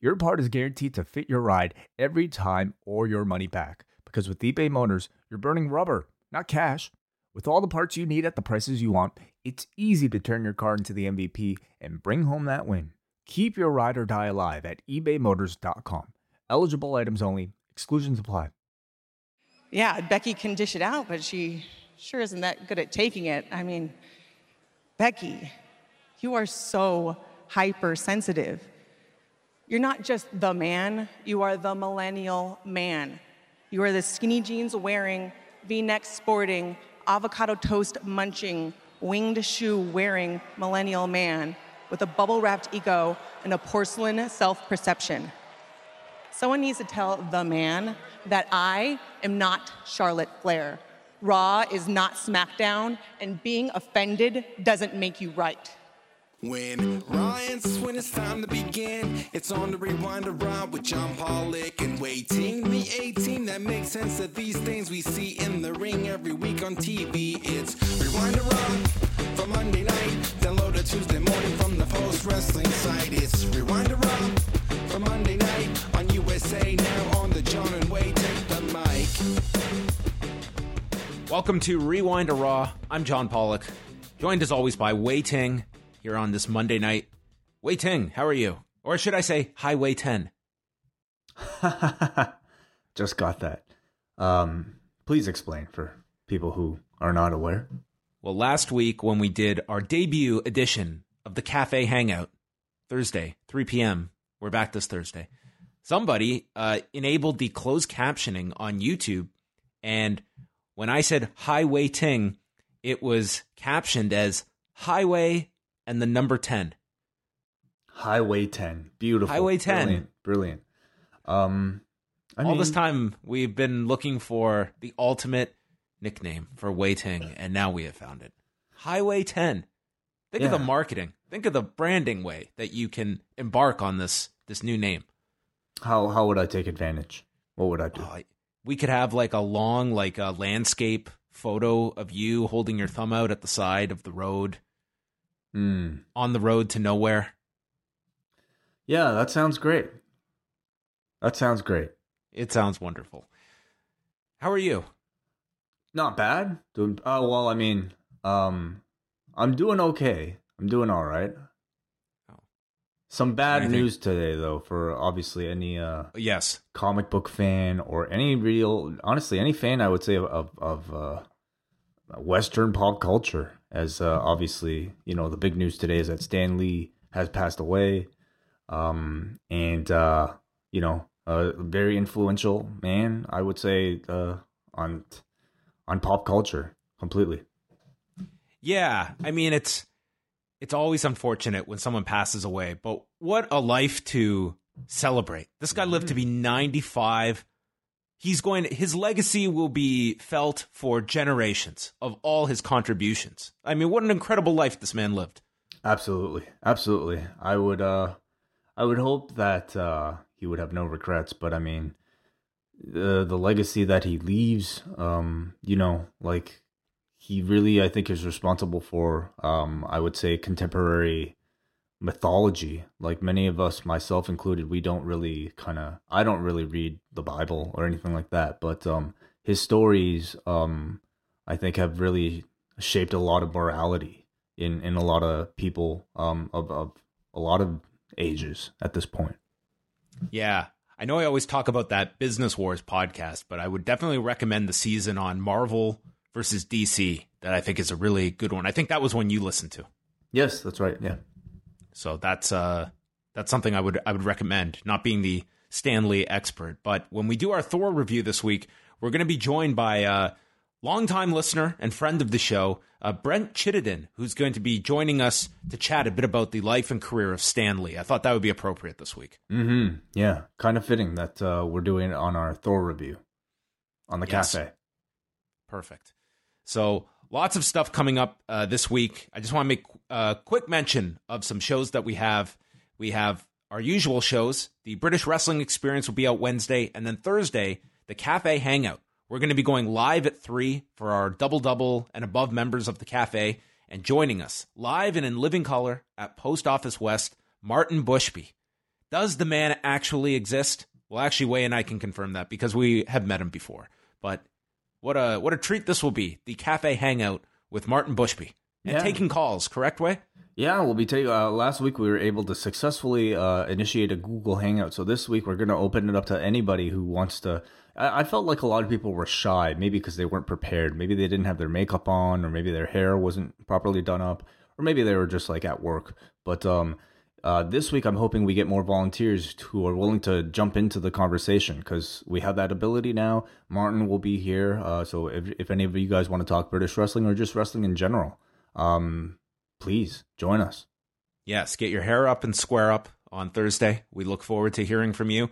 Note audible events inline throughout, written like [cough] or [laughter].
your part is guaranteed to fit your ride every time or your money back. Because with eBay Motors, you're burning rubber, not cash. With all the parts you need at the prices you want, it's easy to turn your car into the MVP and bring home that win. Keep your ride or die alive at ebaymotors.com. Eligible items only, exclusions apply. Yeah, Becky can dish it out, but she sure isn't that good at taking it. I mean, Becky, you are so hypersensitive. You're not just the man, you are the millennial man. You are the skinny jeans wearing, v neck sporting, avocado toast munching, winged shoe wearing millennial man with a bubble wrapped ego and a porcelain self perception. Someone needs to tell the man that I am not Charlotte Flair. Raw is not SmackDown, and being offended doesn't make you right. When Ryan's when it's time to begin, it's on the rewind around with John Pollock and Wai Ting the 18 that makes sense of these things we see in the ring every week on TV. It's rewind around for Monday night, download it Tuesday morning from the post wrestling site. It's rewind around for Monday night on USA now on the John and Wade take the mic. Welcome to Rewind to Raw. I'm John Pollock, joined as always by Wai Ting here on this Monday night. Wai Ting, how are you? Or should I say, Highway [laughs] 10? Just got that. Um, please explain for people who are not aware. Well, last week when we did our debut edition of the Cafe Hangout, Thursday, 3 p.m., we're back this Thursday. Somebody uh, enabled the closed captioning on YouTube, and when I said Highway Ting, it was captioned as Highway and the number 10. Highway 10. Beautiful. Highway 10. Brilliant. Brilliant. Um, I All mean, this time, we've been looking for the ultimate nickname for Wai Ting, and now we have found it. Highway 10. Think of the marketing. Think of the branding way that you can embark on this this new name. How, how would I take advantage? What would I do? Uh, we could have like a long, like a landscape photo of you holding your thumb out at the side of the road, Hmm. on the road to nowhere. Yeah, that sounds great. That sounds great. It sounds wonderful. How are you? Not bad. Doing oh well, I mean, um I'm doing okay. I'm doing all right. Oh. Some bad Anything? news today though for obviously any uh Yes. comic book fan or any real honestly any fan I would say of of, of uh western pop culture as uh, obviously, you know, the big news today is that Stan Lee has passed away. Um and uh you know, a very influential man, I would say uh on on pop culture completely. Yeah, I mean it's it's always unfortunate when someone passes away, but what a life to celebrate. This guy lived to be 95. He's going his legacy will be felt for generations of all his contributions. I mean, what an incredible life this man lived. Absolutely. Absolutely. I would uh I would hope that uh he would have no regrets, but I mean the the legacy that he leaves um you know like he really I think is responsible for um I would say contemporary mythology like many of us myself included we don't really kind of I don't really read the Bible or anything like that but um his stories um I think have really shaped a lot of morality in in a lot of people um of of a lot of ages at this point. Yeah. I know I always talk about that Business Wars podcast, but I would definitely recommend the season on Marvel versus DC that I think is a really good one. I think that was one you listened to. Yes, that's right. Yeah. So that's uh that's something I would I would recommend, not being the Stan Lee expert. But when we do our Thor review this week, we're going to be joined by uh longtime listener and friend of the show, uh, Brent Chittenden, who's going to be joining us to chat a bit about the life and career of Stan Lee. I thought that would be appropriate this week. Mm-hmm. Yeah. Kind of fitting that uh, we're doing it on our Thor review. on the Yes. cafe. Perfect. So lots of stuff coming up uh, this week. I just want to make a quick mention of some shows that we have. We have our usual shows. The British Wrestling Experience will be out Wednesday, and then Thursday, the Cafe Hangout. We're going to be going live at three for our double double and above members of the cafe, and joining us live and in living color at Post Office West, Martin Bushby. Does the man actually exist? Well, actually, Wai and I can confirm that because we have met him before. But what a what a treat this will be. The cafe hangout with Martin Bushby and Yeah. taking calls. Correct way. Yeah, we'll be taking. Uh, last week we were able to successfully uh, initiate a Google Hangout. So this week we're going to open it up to anybody who wants to. I, I felt like a lot of people were shy, maybe because they weren't prepared, maybe they didn't have their makeup on, or maybe their hair wasn't properly done up, or maybe they were just like at work. But um, uh, this week I'm hoping we get more volunteers who are willing to jump into the conversation because we have that ability now. Martin will be here, uh, so if if any of you guys want to talk British wrestling or just wrestling in general, um, please join us. Yes, get your hair up and square up on Thursday. We look forward to hearing from you.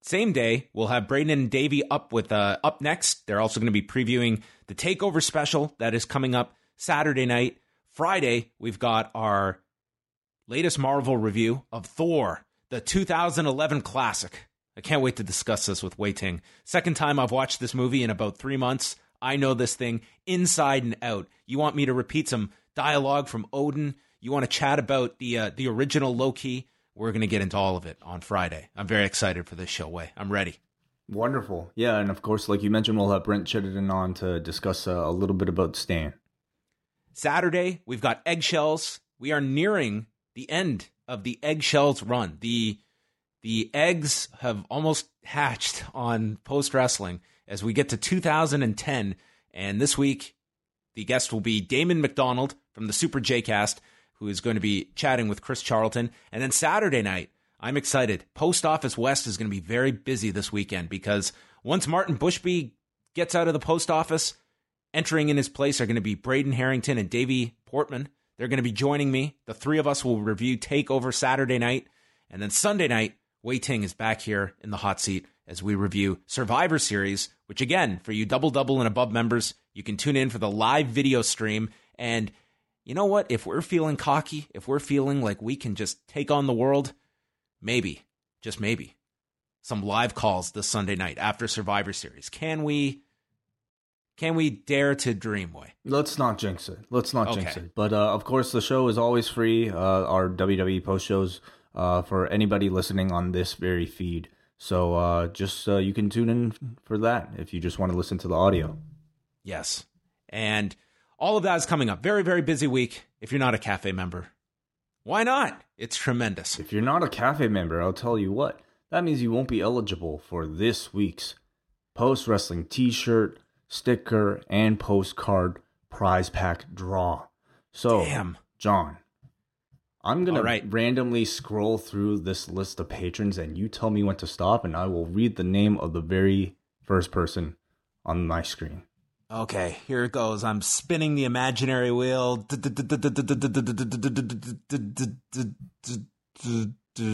Same day, we'll have Braden and Davey up with uh, up next. They're also going to be previewing the Takeover special that is coming up Saturday night. Friday, we've got our latest Marvel review of Thor, the 2011 classic. I can't wait to discuss this with Wai Ting. Second time I've watched this movie in about three months. I know this thing inside and out. You want me to repeat some dialogue from Odin? You want to chat about the uh, the original Loki? We're going to get into all of it on Friday. I'm very excited for this show. Wai I'm ready. Wonderful. Yeah, and of course, like you mentioned, we'll have Brent Chittenden on to discuss uh, a little bit about Stan. Saturday, we've got eggshells. We are nearing the end of the eggshells run. The the eggs have almost hatched on post wrestling as we get to 2010. And this week, the guest will be Damon McDonald from the Super J Cast, who is going to be chatting with Chris Charlton. And then Saturday night, I'm excited. Post Office West is going to be very busy this weekend because once Martin Bushby gets out of the post office, entering in his place are going to be Braden Harrington and Davey Portman. They're going to be joining me. The three of us will review Takeover Saturday night. And then Sunday night, Wei Ting is back here in the hot seat as we review Survivor Series, which again, for you double double and above members, you can tune in for the live video stream. And you know what? If we're feeling cocky, if we're feeling like we can just take on the world, maybe, just maybe, some live calls this Sunday night after Survivor Series. Can we? Can we dare to dream, way? Let's not jinx it. Let's not jinx it. But uh, of course, the show is always free. Uh, our WWE post shows uh, for anybody listening on this very feed. So uh, just uh, you can tune in for that if you just want to listen to the audio. Yes. And all of that is coming up. Very, very busy week if you're not a cafe member. Why not? It's tremendous. If you're not a cafe member, I'll tell you what. That means you won't be eligible for this week's post wrestling T-shirt, sticker, and postcard prize pack draw. So, Damn. John, I'm gonna randomly scroll through this list of patrons, and you tell me when to stop, and I will read the name of the very first person on my screen. Okay, here it goes. I'm spinning the imaginary wheel.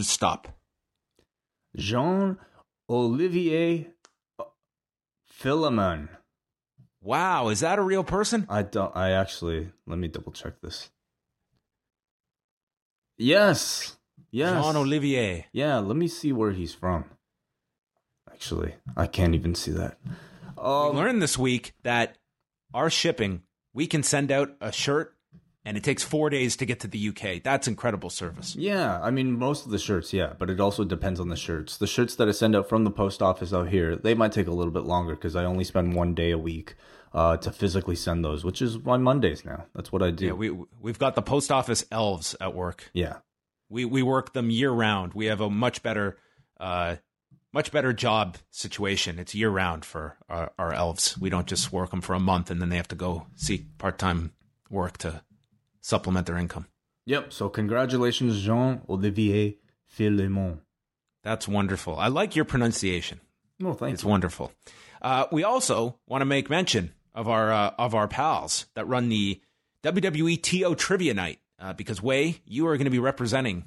Stop. Jean Olivier Philemon. Wow, is that a real person? I don't. I actually let me double check this. Yes. Yes. Jean Olivier. Yeah. Let me see where he's from. Actually, I can't even see that. We Um, learned this week that our shipping, we can send out a shirt and it takes four days to get to the UK. That's incredible service. yeah, I mean most of the shirts, yeah, but it also depends on the shirts. The shirts that I send out from the post office out here, they might take a little bit longer because I only spend one day a week uh, to physically send those, which is on Mondays now. That's what I do. Yeah, we we've got the post office elves at work. yeah. We we work them year round. We have a much better uh much better job situation. It's year round for our, our elves. We don't just work them for a month and then they have to go seek part time work to supplement their income. Yep. So congratulations, Jean Olivier Philemon. That's wonderful. I like your pronunciation. Oh, thank It's you. wonderful. Uh, we also want to make mention of our uh, of our pals that run the WWE TO Trivia Night uh, because Wai, you are going to be representing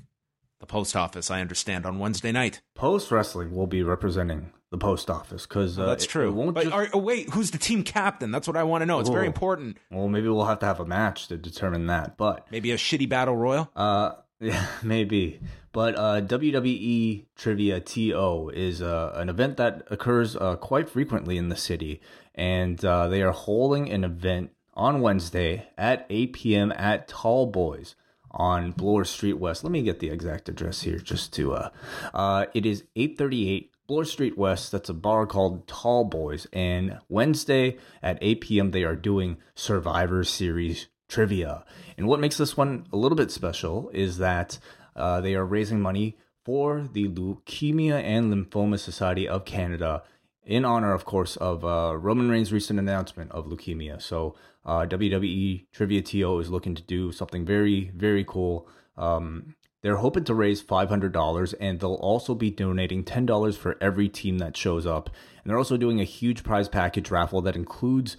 the post office, I understand, on Wednesday night. Post Wrestling will be representing the post office because uh, Oh, that's true. It, won't but just, are, oh, wait, who's the team captain? That's what I want to know. It's very important. well, maybe we'll have to have a match to determine that. But Maybe a shitty battle royal. Uh, [laughs] yeah, maybe. But uh, WWE Trivia TO is uh, an event that occurs uh, quite frequently in the city, and uh, they are holding an event on Wednesday at 8 p.m. at Tall Boys on Bloor Street West. Let me get the exact address here, just to. Uh, uh, it is 838 Bloor Street West. That's a bar called Tall Boys, and Wednesday at 8 p.m. they are doing Survivor Series trivia. And what makes this one a little bit special is that uh, they are raising money for the Leukemia and Lymphoma Society of Canada in honor, of course, of uh, Roman Reigns' recent announcement of leukemia. So uh, WWE Trivia TO is looking to do something very, very cool. Um, they're hoping to raise $500 and they'll also be donating $10 for every team that shows up. And they're also doing a huge prize package raffle that includes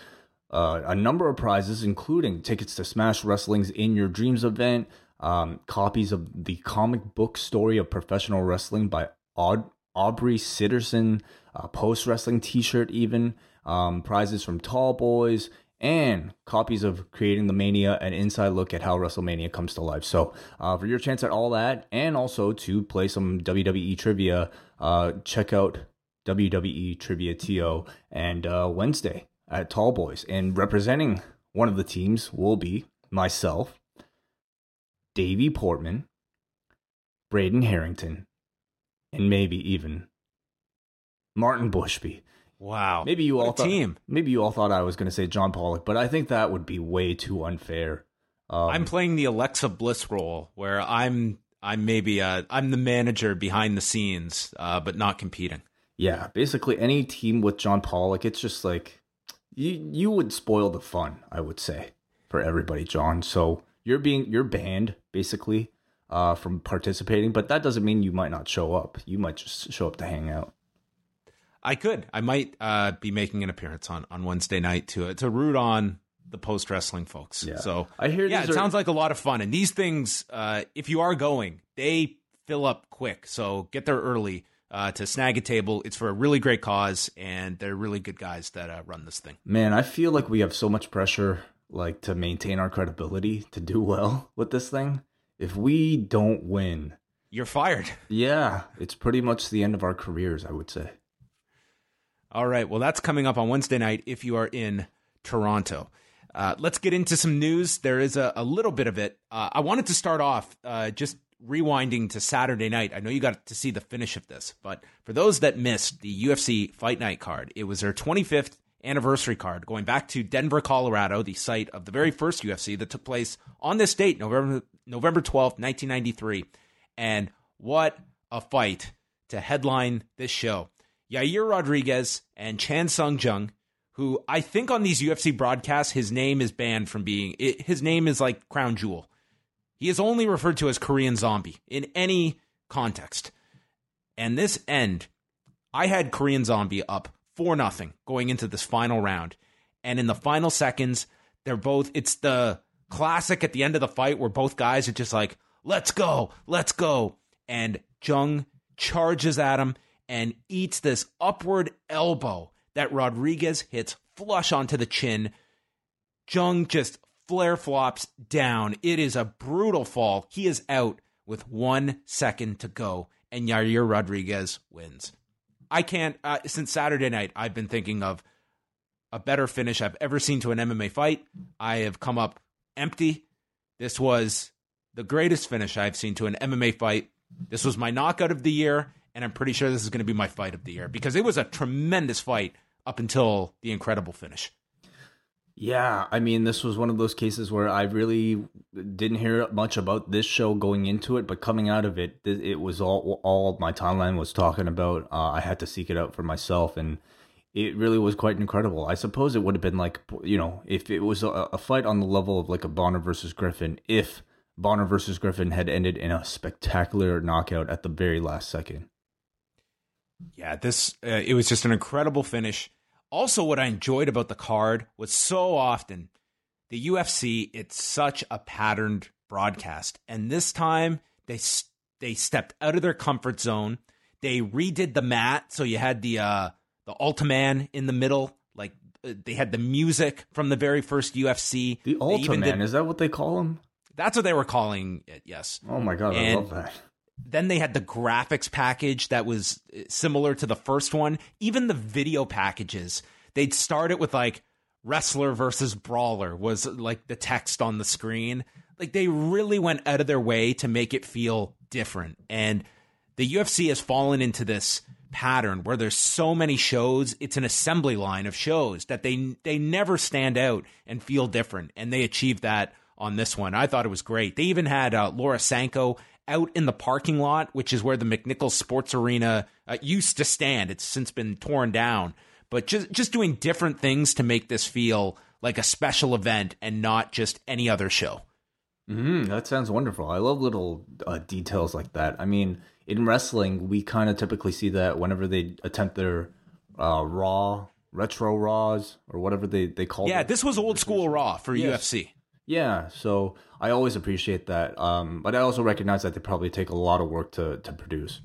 uh, a number of prizes, including tickets to Smash Wrestling's In Your Dreams event, um, copies of the comic book story of professional wrestling by Aud- Aubrey Sitterson, a post wrestling t shirt, even, um, prizes from Tall Boys, and copies of Creating the Mania, an inside look at how WrestleMania comes to life. So, uh, for your chance at all that, and also to play some WWE trivia, uh, check out WWE Trivia TO and uh, Wednesday at Tall Boys. And representing one of the teams will be myself, Davey Portman, Braden Harrington, and maybe even Martin Bushby. Wow. Maybe you What all thought, team. Maybe you all thought I was going to say John Pollock, but I think that would be way too unfair. Um, I'm playing the Alexa Bliss role, where I'm I'm maybe uh I'm the manager behind the scenes, uh, but not competing. yeah, basically any team with John Pollock, it's just like you you would spoil the fun, I would say, for everybody, John. So you're being you're banned basically uh, from participating, but that doesn't mean you might not show up. You might just show up to hang out. I could. I might uh, be making an appearance on, on Wednesday night to to root on the post wrestling folks. Yeah. So I hear yeah, it are- sounds like a lot of fun. And these things, uh, if you are going, they fill up quick. So get there early uh, to snag a table. It's for a really great cause, and they're really good guys that uh, run this thing. Man, I feel like we have so much pressure like to maintain our credibility to do well [laughs] with this thing. If we don't win, You're fired. [laughs] yeah, it's pretty much the end of our careers, I would say. All right. Well, that's coming up on Wednesday night if you are in Toronto. Uh, let's get into some news. There is a, a little bit of it. Uh, I wanted to start off uh, just rewinding to Saturday night. I know you got to see the finish of this, but for those that missed the UFC Fight Night card, it was their 25th anniversary card going back to Denver, Colorado, the site of the very first UFC that took place on this date, November November 12th, 1993. And what a fight to headline this show. Yair Rodriguez and Chan Sung Jung, who I think on these UFC broadcasts, his name is banned from being, it, his name is like Crown Jewel. He is only referred to as Korean Zombie in any context. And this end, I had Korean Zombie up 4 nothing going into this final round. And in the final seconds, they're both, it's the classic at the end of the fight where both guys are just like, let's go, let's go. And Jung charges at him and eats this upward elbow that Rodriguez hits flush onto the chin. Jung just flare flops down. It is a brutal fall. He is out with one second to go, and Yair Rodriguez wins. I can't, uh, since Saturday night, I've been thinking of a better finish I've ever seen to an MMA fight. I have come up empty. This was the greatest finish I've seen to an MMA fight. This was my knockout of the year, and I'm pretty sure this is going to be my fight of the year because it was a tremendous fight up until the incredible finish. Yeah, I mean, this was one of those cases where I really didn't hear much about this show going into it, but coming out of it, it was all all my timeline was talking about. Uh, I had to seek it out for myself, and it really was quite incredible. I suppose it would have been like, you know, if it was a, a fight on the level of like a Bonner versus Griffin, if Bonner versus Griffin had ended in a spectacular knockout at the very last second. Yeah, this uh, it was just an incredible finish. Also, what I enjoyed about the card was so often the UFC. It's such a patterned broadcast, and this time they they stepped out of their comfort zone. They redid the mat, so you had the uh, the Ultiman in the middle. Like uh, they had the music from the very first UFC. The Ultraman, did- is that what they call him? That's what they were calling it. Yes. Oh my god, I love that. Then they had the graphics package that was uh, similar to the first one. Even the video packages, they'd start it with like wrestler versus brawler was like the text on the screen. Like they really went out of their way to make it feel different. And the UFC has fallen into this pattern where there's so many shows, it's an assembly line of shows that they they never stand out and feel different. And they achieved that on this one. I thought it was great. They even had uh, Laura Sanko out in the parking lot, which is where the McNichols Sports Arena uh, used to stand. It's since been torn down, but just just doing different things to make this feel like a special event and not just any other show. Mm, that sounds wonderful. I love little uh, details like that. I mean, in wrestling, we kind of typically see that whenever they attempt their uh, Raw, retro Raws, or whatever they, they call Yeah, it. this was old school Raw for Yes. UFC. Yeah, so I always appreciate that. Um, but I also recognize that they probably take a lot of work to, to produce.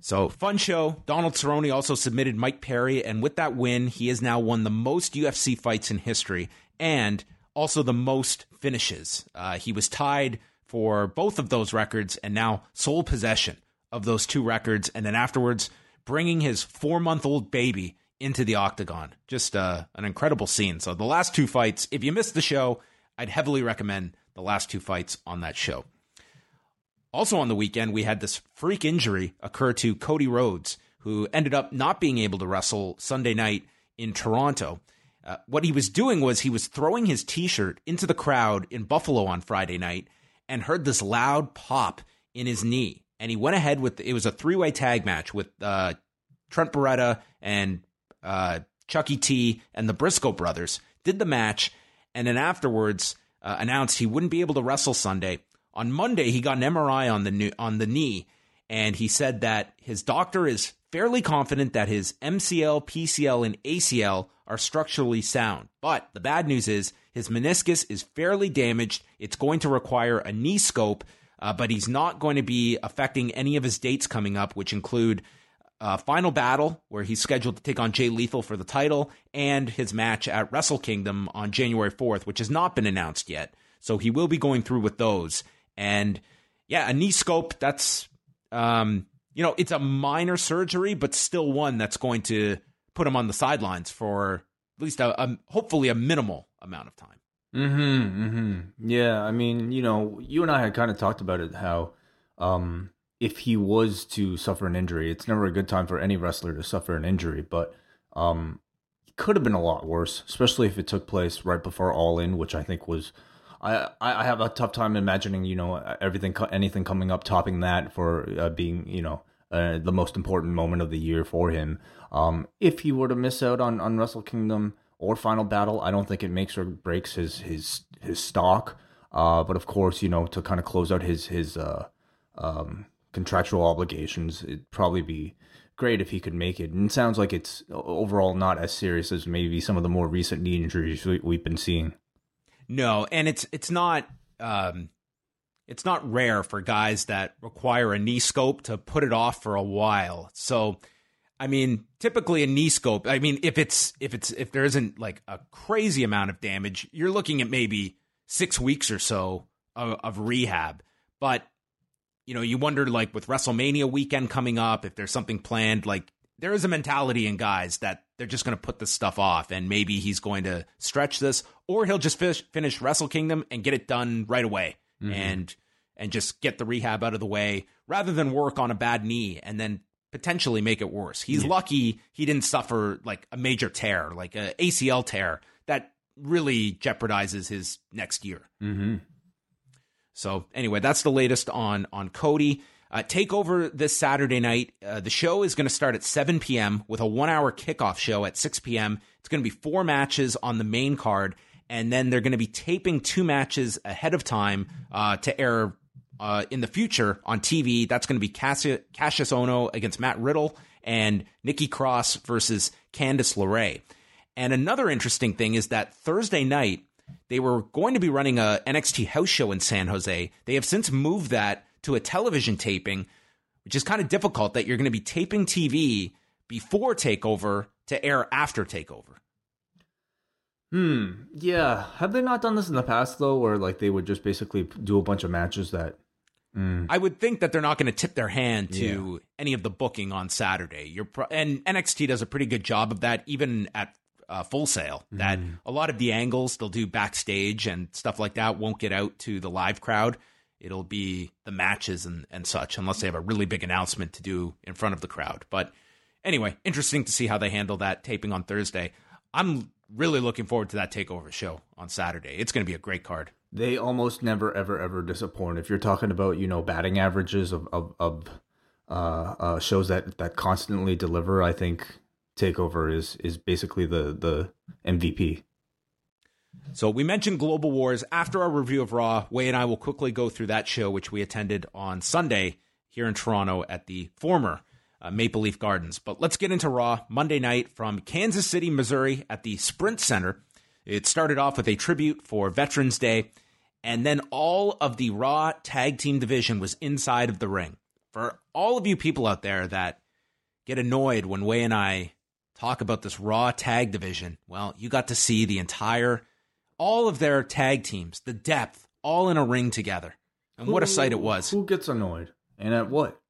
So fun show. Donald Cerrone also submitted Mike Perry, and with that win, he has now won the most UFC fights in history and also the most finishes. Uh, he was tied for both of those records, and now sole possession of those two records. And then afterwards, bringing his four-month-old baby into the octagon. Just uh, an incredible scene. So the last two fights, if you missed the show, I'd heavily recommend the last two fights on that show. Also on the weekend, we had this freak injury occur to Cody Rhodes, who ended up not being able to wrestle Sunday night in Toronto. Uh, what he was doing was he was throwing his t shirt into the crowd in Buffalo on Friday night and heard this loud pop in his knee. And he went ahead with it was a three way tag match with uh, Trent Beretta and uh, Chucky T and the Briscoe brothers. Did the match and then afterwards uh, announced he wouldn't be able to wrestle Sunday. On Monday, he got an MRI on the knee, on the knee, and he said that his doctor is fairly confident that his MCL, PCL, and ACL are structurally sound. But the bad news is his meniscus is fairly damaged. It's going to require a knee scope, uh, but he's not going to be affecting any of his dates coming up, which include uh, Final Battle, where he's scheduled to take on Jay Lethal for the title, and his match at Wrestle Kingdom on January 4th, which has not been announced yet. So he will be going through with those. And yeah, a knee scope, that's, um, you know, it's a minor surgery, but still one that's going to put him on the sidelines for at least a, a hopefully a minimal amount of time. Mm-hmm. Mm-hmm. Yeah, I mean, you know, you and I had kind of talked about it how um if he was to suffer an injury, it's never a good time for any wrestler to suffer an injury, but um it could have been a lot worse, especially if it took place right before All In, which I think was I I have a tough time imagining, you know, everything anything coming up topping that for uh, being, you know, uh, the most important moment of the year for him. Um, if he were to miss out on, on Wrestle Kingdom or Final Battle, I don't think it makes or breaks his his his stock. Uh, but of course, you know, to kind of close out his his uh, um, contractual obligations, it'd probably be great if he could make it. And it sounds like it's overall not as serious as maybe some of the more recent knee injuries we, we've been seeing. No, and it's it's not um, it's not rare for guys that require a knee scope to put it off for a while. So, I mean, typically a knee scope. I mean, if it's if it's if there isn't like a crazy amount of damage, you're looking at maybe six weeks or so of, of rehab. But you know, you wonder like with WrestleMania weekend coming up, if there's something planned, like there is a mentality in guys that they're just going to put this stuff off and maybe he's going to stretch this or he'll just finish, finish Wrestle Kingdom and get it done right away and and just get the rehab out of the way rather than work on a bad knee and then potentially make it worse. He's lucky he didn't suffer like a major tear, like a ACL tear that really jeopardizes his next year. Mm-hmm. So anyway, that's the latest on on Cody. Uh, Takeover this Saturday night. Uh, the show is going to start at 7 p.m. with a one-hour kickoff show at 6 p.m. It's going to be four matches on the main card, and then they're going to be taping two matches ahead of time uh, to air uh, in the future on TV. That's going to be Cassi- Cassius Ohno against Matt Riddle and Nikki Cross versus Candice LeRae. And another interesting thing is that Thursday night they were going to be running a NXT house show in San Jose. They have since moved that to a television taping, which is kind of difficult that you're going to be taping TV before takeover to air after takeover. Hmm. Yeah. Have they not done this in the past though, where like they would just basically do a bunch of matches that? Mm. I would think that they're not going to tip their hand to yeah. any of the booking on Saturday. You're pro- and NXT does a pretty good job of that, even at uh, Full Sail. Mm. That a lot of the angles they'll do backstage and stuff like that won't get out to the live crowd. It'll be the matches and, and such, unless they have a really big announcement to do in front of the crowd. But anyway, interesting to see how they handle that taping on Thursday. I'm really looking forward to that takeover show on Saturday. It's going to be a great card. They almost never, ever, ever disappoint. If you're talking about, you know, batting averages of of, of uh, uh, shows that that constantly deliver, I think Takeover is is basically the the MVP. So we mentioned Global Wars after our review of Raw. Wai and I will quickly go through that show, which we attended on Sunday here in Toronto at the former uh, Maple Leaf Gardens. But let's get into Raw Monday night from Kansas City, Missouri at the Sprint Center. It started off with a tribute for Veterans Day, and then all of the Raw tag team division was inside of the ring. For all of you people out there that get annoyed when Wai and I talk about this Raw tag division, well, you got to see the entire, all of their tag teams, the depth, all in a ring together. And who, what a sight it was. Who gets annoyed? And at what?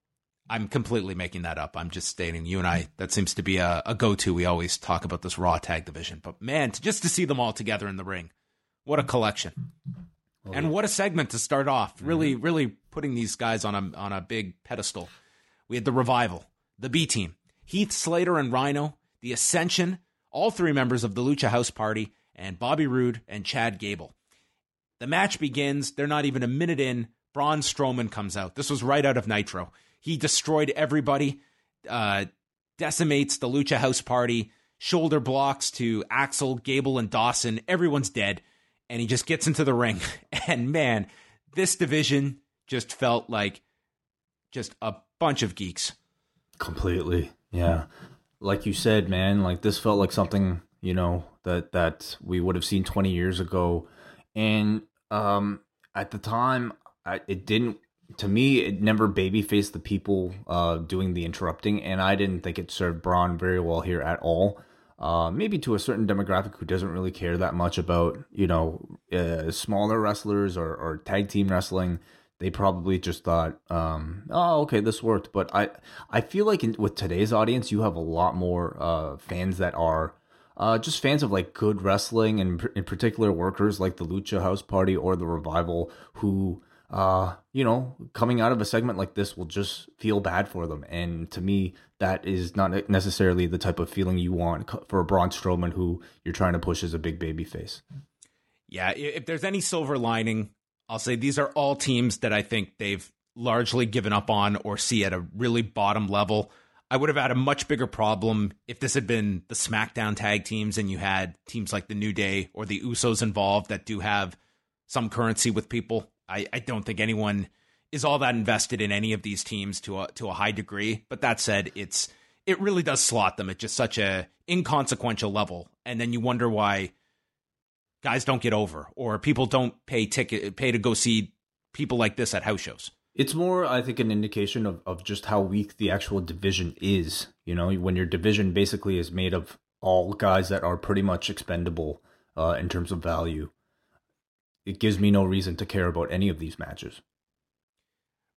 I'm completely making that up. I'm just stating you and I. That seems to be a, a go-to. We always talk about this Raw tag division, but man, to, just to see them all together in the ring, what a collection, oh, and what a segment to start off. Really, mm-hmm. really putting these guys on a on a big pedestal. We had the revival, the B team, Heath Slater and Rhino, the Ascension, all three members of the Lucha House Party, and Bobby Roode and Chad Gable. The match begins. They're not even a minute in. Braun Strowman comes out. This was right out of Nitro. He destroyed everybody, uh, decimates the Lucha House Party, shoulder blocks to Axel, Gable, and Dawson. Everyone's dead. And he just gets into the ring. [laughs] And man, this division just felt like just a bunch of geeks. Completely. Yeah. Like you said, man, like this felt like something, you know, that that we would have seen 20 years ago. And um at the time I, it didn't to me, it never babyfaced the people uh, doing the interrupting, and I didn't think it served Braun very well here at all. Uh, maybe to a certain demographic who doesn't really care that much about you know uh, smaller wrestlers or, or tag team wrestling. They probably just thought, um, "Oh, okay, this worked." But I, I feel like in, with today's audience, you have a lot more uh, fans that are uh, just fans of like good wrestling, and in particular workers like the Lucha House Party or the Revival, who uh, you know, coming out of a segment like this will just feel bad for them. And to me, that is not necessarily the type of feeling you want for a Braun Strowman who you're trying to push as a big baby face. Yeah, if there's any silver lining, I'll say these are all teams that I think they've largely given up on or see at a really bottom level. I would have had a much bigger problem if this had been the SmackDown tag teams and you had teams like the New Day or the Usos involved that do have some currency with people. I, I don't think anyone is all that invested in any of these teams to a to a high degree. But that said, it's it really does slot them at just such a inconsequential level, and then you wonder why guys don't get over or people don't pay ticket pay to go see people like this at house shows. It's more, I think, an indication of, of just how weak the actual division is. You know, when your division basically is made of all guys that are pretty much expendable uh, in terms of value it gives me no reason to care about any of these matches.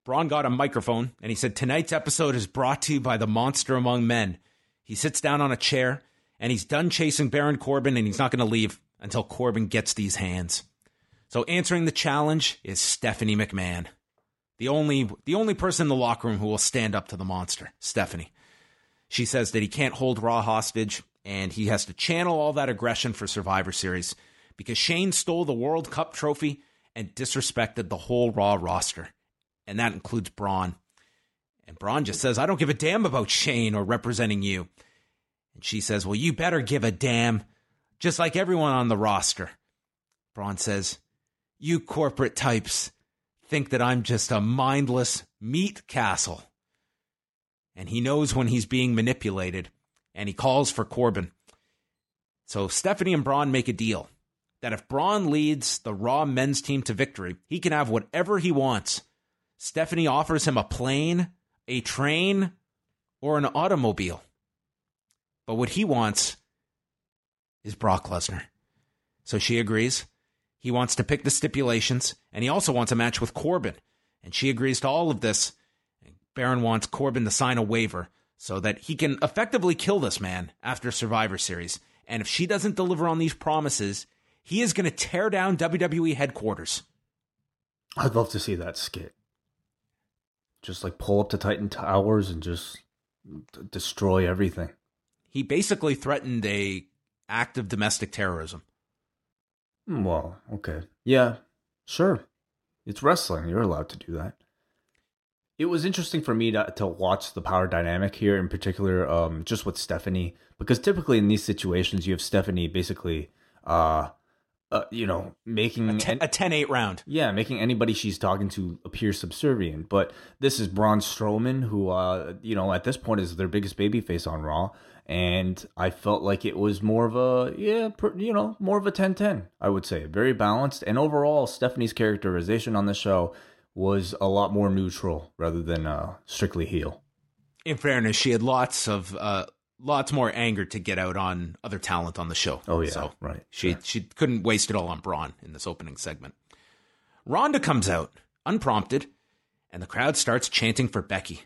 Braun got a microphone and he said, Tonight's episode is brought to you by the monster among men. He sits down on a chair and he's done chasing Baron Corbin and he's not going to leave until Corbin gets these hands. So answering the challenge is Stephanie McMahon. The only the only person in the locker room who will stand up to the monster, Stephanie. She says that he can't hold Raw hostage and he has to channel all that aggression for Survivor Series because Shane stole the World Cup trophy and disrespected the whole Raw roster. And that includes Braun. And Braun just says, I don't give a damn about Shane or representing you. And she says, Well, you better give a damn, just like everyone on the roster. Braun says, You corporate types think that I'm just a mindless meat castle. And he knows when he's being manipulated, and he calls for Corbin. So Stephanie and Braun make a deal that if Braun leads the Raw men's team to victory, he can have whatever he wants. Stephanie offers him a plane, a train, or an automobile. But what he wants is Brock Lesnar. So she agrees. He wants to pick the stipulations, and he also wants a match with Corbin. And she agrees to all of this. Baron wants Corbin to sign a waiver so that he can effectively kill this man after Survivor Series. And if she doesn't deliver on these promises, he is going to tear down WWE headquarters. I'd love to see that skit. Just like pull up to Titan Towers and just d- destroy everything. He basically threatened a act of domestic terrorism. Hmm, Well, okay. Yeah, sure. It's wrestling. You're allowed to do that. It was interesting for me to, to watch the power dynamic here, in particular, um, just with Stephanie, because typically in these situations, you have Stephanie basically, uh, uh you know, making A 10 a 10-8 round. yeah, making anybody she's talking to appear subservient. But this is Braun Strowman, who, uh, you know, at this point is their biggest babyface on Raw. And I felt like it was more of a, yeah, you know, more of a 10 10, I would say. Very balanced. And overall, Stephanie's characterization on the show was a lot more neutral rather than uh, strictly heel. In fairness, she had lots of uh, lots more anger to get out on other talent on the show. Oh, yeah, so right, She sure. she couldn't waste it all on Braun in this opening segment. Ronda comes out unprompted, and the crowd starts chanting for Becky.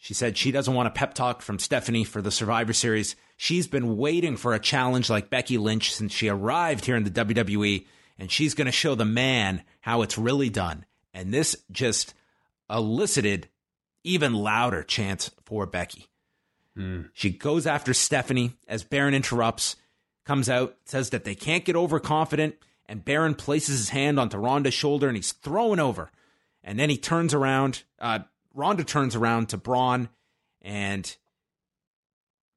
She said she doesn't want a pep talk from Stephanie for the Survivor Series. She's been waiting for a challenge like Becky Lynch since she arrived here in the WWE, and she's going to show the man how it's really done. And this just elicited even louder chants for Becky. She goes after Stephanie as Baron interrupts, comes out, says that they can't get overconfident, and Baron places his hand onto Ronda's shoulder and he's thrown over. And then he turns around, uh, Ronda turns around to Braun, and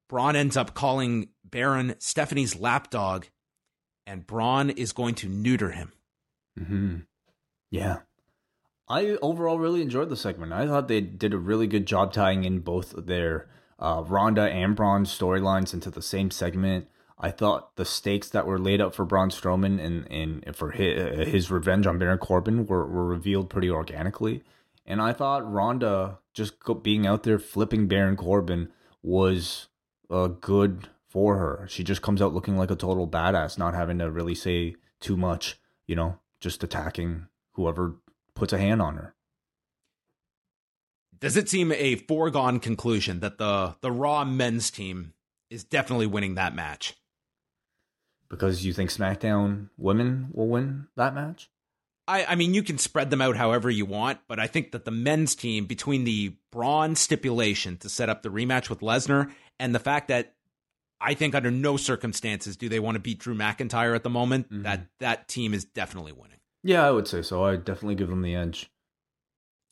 Braun ends up calling Baron Stephanie's lapdog, and Braun is going to neuter him. hmm Yeah. I overall really enjoyed the segment. I thought they did a really good job tying in both their uh, Ronda and Braun storylines into the same segment. I thought the stakes that were laid out for Braun Strowman and, and for his, his revenge on Baron Corbin were, were revealed pretty organically. And I thought Ronda just being out there flipping Baron Corbin was uh, good for her. She just comes out looking like a total badass, not having to really say too much, you know, just attacking whoever puts a hand on her. Does it seem a foregone conclusion that the the Raw men's team is definitely winning that match? Because you think SmackDown women will win that match? I, I mean, you can spread them out however you want, but I think that the men's team, between the Braun stipulation to set up the rematch with Lesnar and the fact that I think under no circumstances do they want to beat Drew McIntyre at the moment, mm-hmm. that that team is definitely winning. Yeah, I would say so. I definitely give them the edge.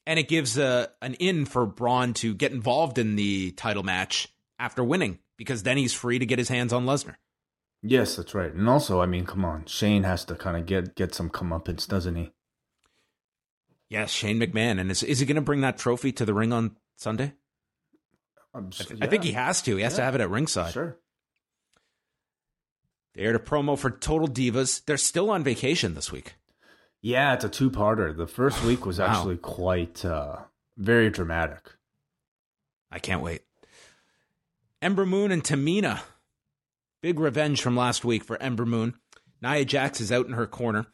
And it gives a, an in for Braun to get involved in the title match after winning, because then he's free to get his hands on Lesnar. Yes, that's right. And also, I mean, come on, Shane has to kind of get get some comeuppance, doesn't he? Yes, Shane McMahon. And is, is he going to bring that trophy to the ring on Sunday? I'm s- I think he has to. He has to have it at ringside. Sure. They aired a promo for Total Divas. They're still on vacation this week. Yeah, it's a two-parter. The first week was [sighs] Wow. actually quite uh, very dramatic. I can't wait. Ember Moon and Tamina. Big revenge from last week for Ember Moon. Nia Jax is out in her corner.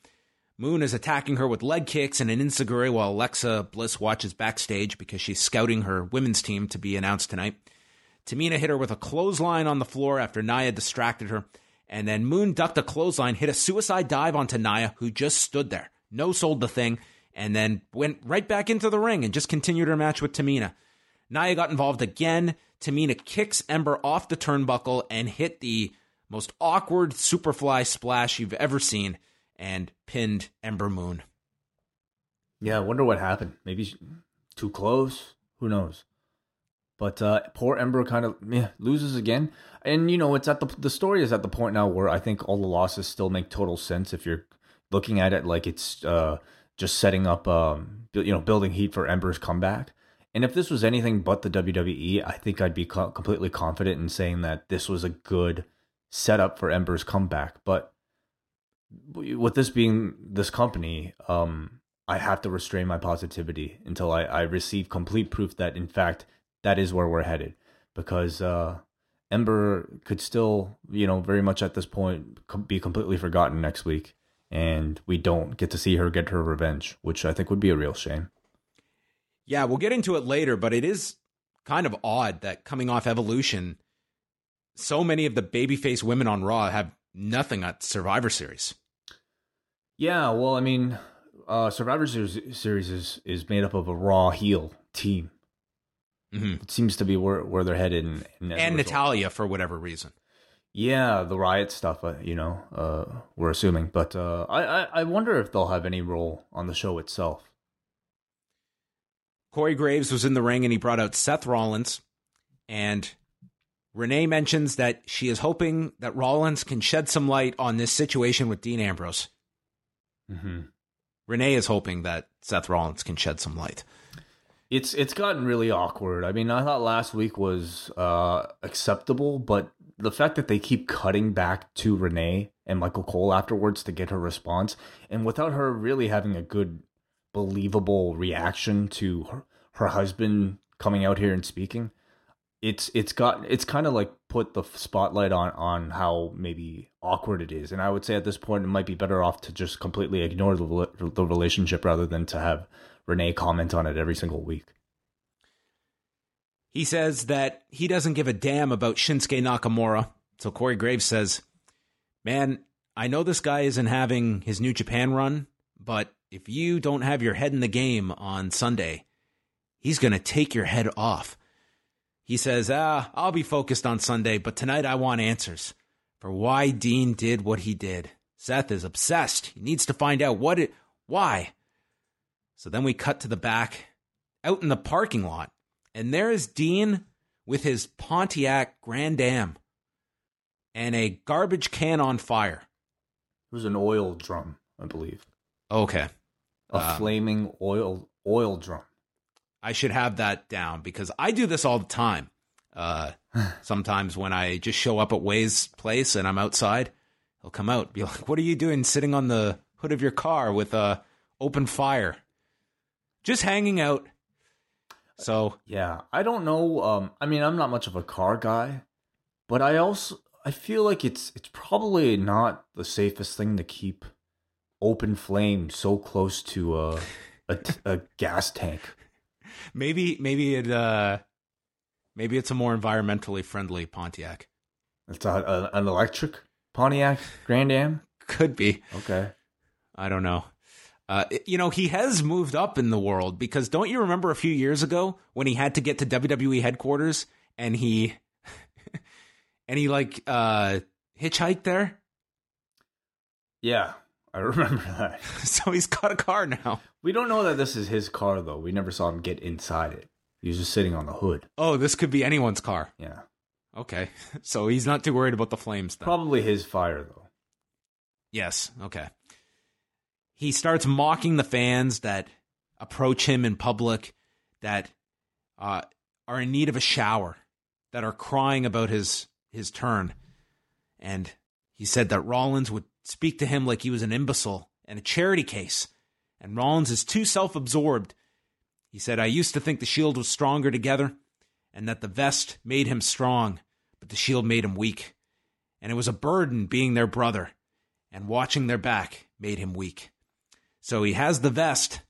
Moon is attacking her with leg kicks and an enzuigiri while Alexa Bliss watches backstage because she's scouting her women's team to be announced tonight. Tamina hit her with a clothesline on the floor after Nia distracted her. And then Moon ducked a clothesline, hit a suicide dive onto Nia, who just stood there. No sold the thing, and then went right back into the ring and just continued her match with Tamina. Nia got involved again. Tamina kicks Ember off the turnbuckle and hit the most awkward superfly splash you've ever seen and pinned Ember Moon. Yeah, I wonder what happened. Maybe too close. Who knows? But uh, poor Ember kind of yeah, loses again, and you know it's at the the story is at the point now where I think all the losses still make total sense if you're looking at it like it's uh, just setting up um, you know building heat for Ember's comeback. And if this was anything but the WWE, I think I'd be co- completely confident in saying that this was a good setup for Ember's comeback. But with this being this company, um, I have to restrain my positivity until I, I receive complete proof that, in fact, that is where we're headed. Because uh, Ember could still, you know, very much at this point be completely forgotten next week. And we don't get to see her get her revenge, which I think would be a real shame. Yeah, we'll get into it later, but it is kind of odd that coming off Evolution, so many of the babyface women on Raw have nothing at Survivor Series. Yeah, well, I mean, uh, Survivor Series is is made up of a Raw heel team. Mm-hmm. It seems to be where where they're headed, and, and, and Natalya for whatever reason. Yeah, the riot stuff, uh, you know, uh, we're assuming, but uh, I, I I wonder if they'll have any role on the show itself. Corey Graves was in the ring and he brought out Seth Rollins. And Renee mentions that she is hoping that Rollins can shed some light on this situation with Dean Ambrose. Mm-hmm. Renee is hoping that Seth Rollins can shed some light. It's it's gotten really awkward. I mean, I thought last week was uh, acceptable, but the fact that they keep cutting back to Renee and Michael Cole afterwards to get her response, and without her really having a good believable reaction to her, her husband coming out here and speaking it's it's got it's kind of like put the spotlight on on how maybe awkward it is. And i would say at this point it might be better off to just completely ignore the, the relationship rather than to have renee comment on it every single week. He says that he doesn't give a damn about shinsuke nakamura. So corey graves says man i know this guy isn't having his new japan run but if you don't have your head in the game on Sunday, he's going to take your head off. He says, Ah, I'll be focused on Sunday, but tonight I want answers for why Dean did what he did. Seth is obsessed. He needs to find out what it, why. So then we cut to the back, out in the parking lot, and there is Dean with his Pontiac Grand Am and a garbage can on fire. It was an oil drum, I believe. Okay a flaming oil oil drum. I should have that down because I do this all the time. Uh, [sighs] sometimes when I just show up at Wai's place and I'm outside, he'll come out, be like, "What are you doing, sitting on the hood of your car with a open fire, just hanging out?" So yeah, I don't know. Um, I mean, I'm not much of a car guy, but I also I feel like it's it's probably not the safest thing to keep open flame so close to a a, a gas tank. [laughs] Maybe maybe it uh maybe it's a more environmentally friendly Pontiac. It's a, a, an electric Pontiac Grand Am. [laughs] Could be. Okay. I don't know. Uh, you know, he has moved up in the world because don't you remember a few years ago when he had to get to WWE headquarters and he [laughs] and he like uh hitchhiked there? Yeah, I remember that. [laughs] so he's got a car now. We don't know that this is his car though. We never saw him get inside it. He was just sitting on the hood. Oh, this could be anyone's car. Yeah. Okay. [laughs] So he's not too worried about the flames then. Probably his fire though. Yes. Okay. He starts mocking the fans that approach him in public that uh, are in need of a shower, that are crying about his his turn. And he said that Rollins would speak to him like he was an imbecile and a charity case. And Rollins is too self absorbed. He said, I used to think the shield was stronger together and that the vest made him strong, but the shield made him weak. And it was a burden being their brother, and watching their back made him weak. So he has the vest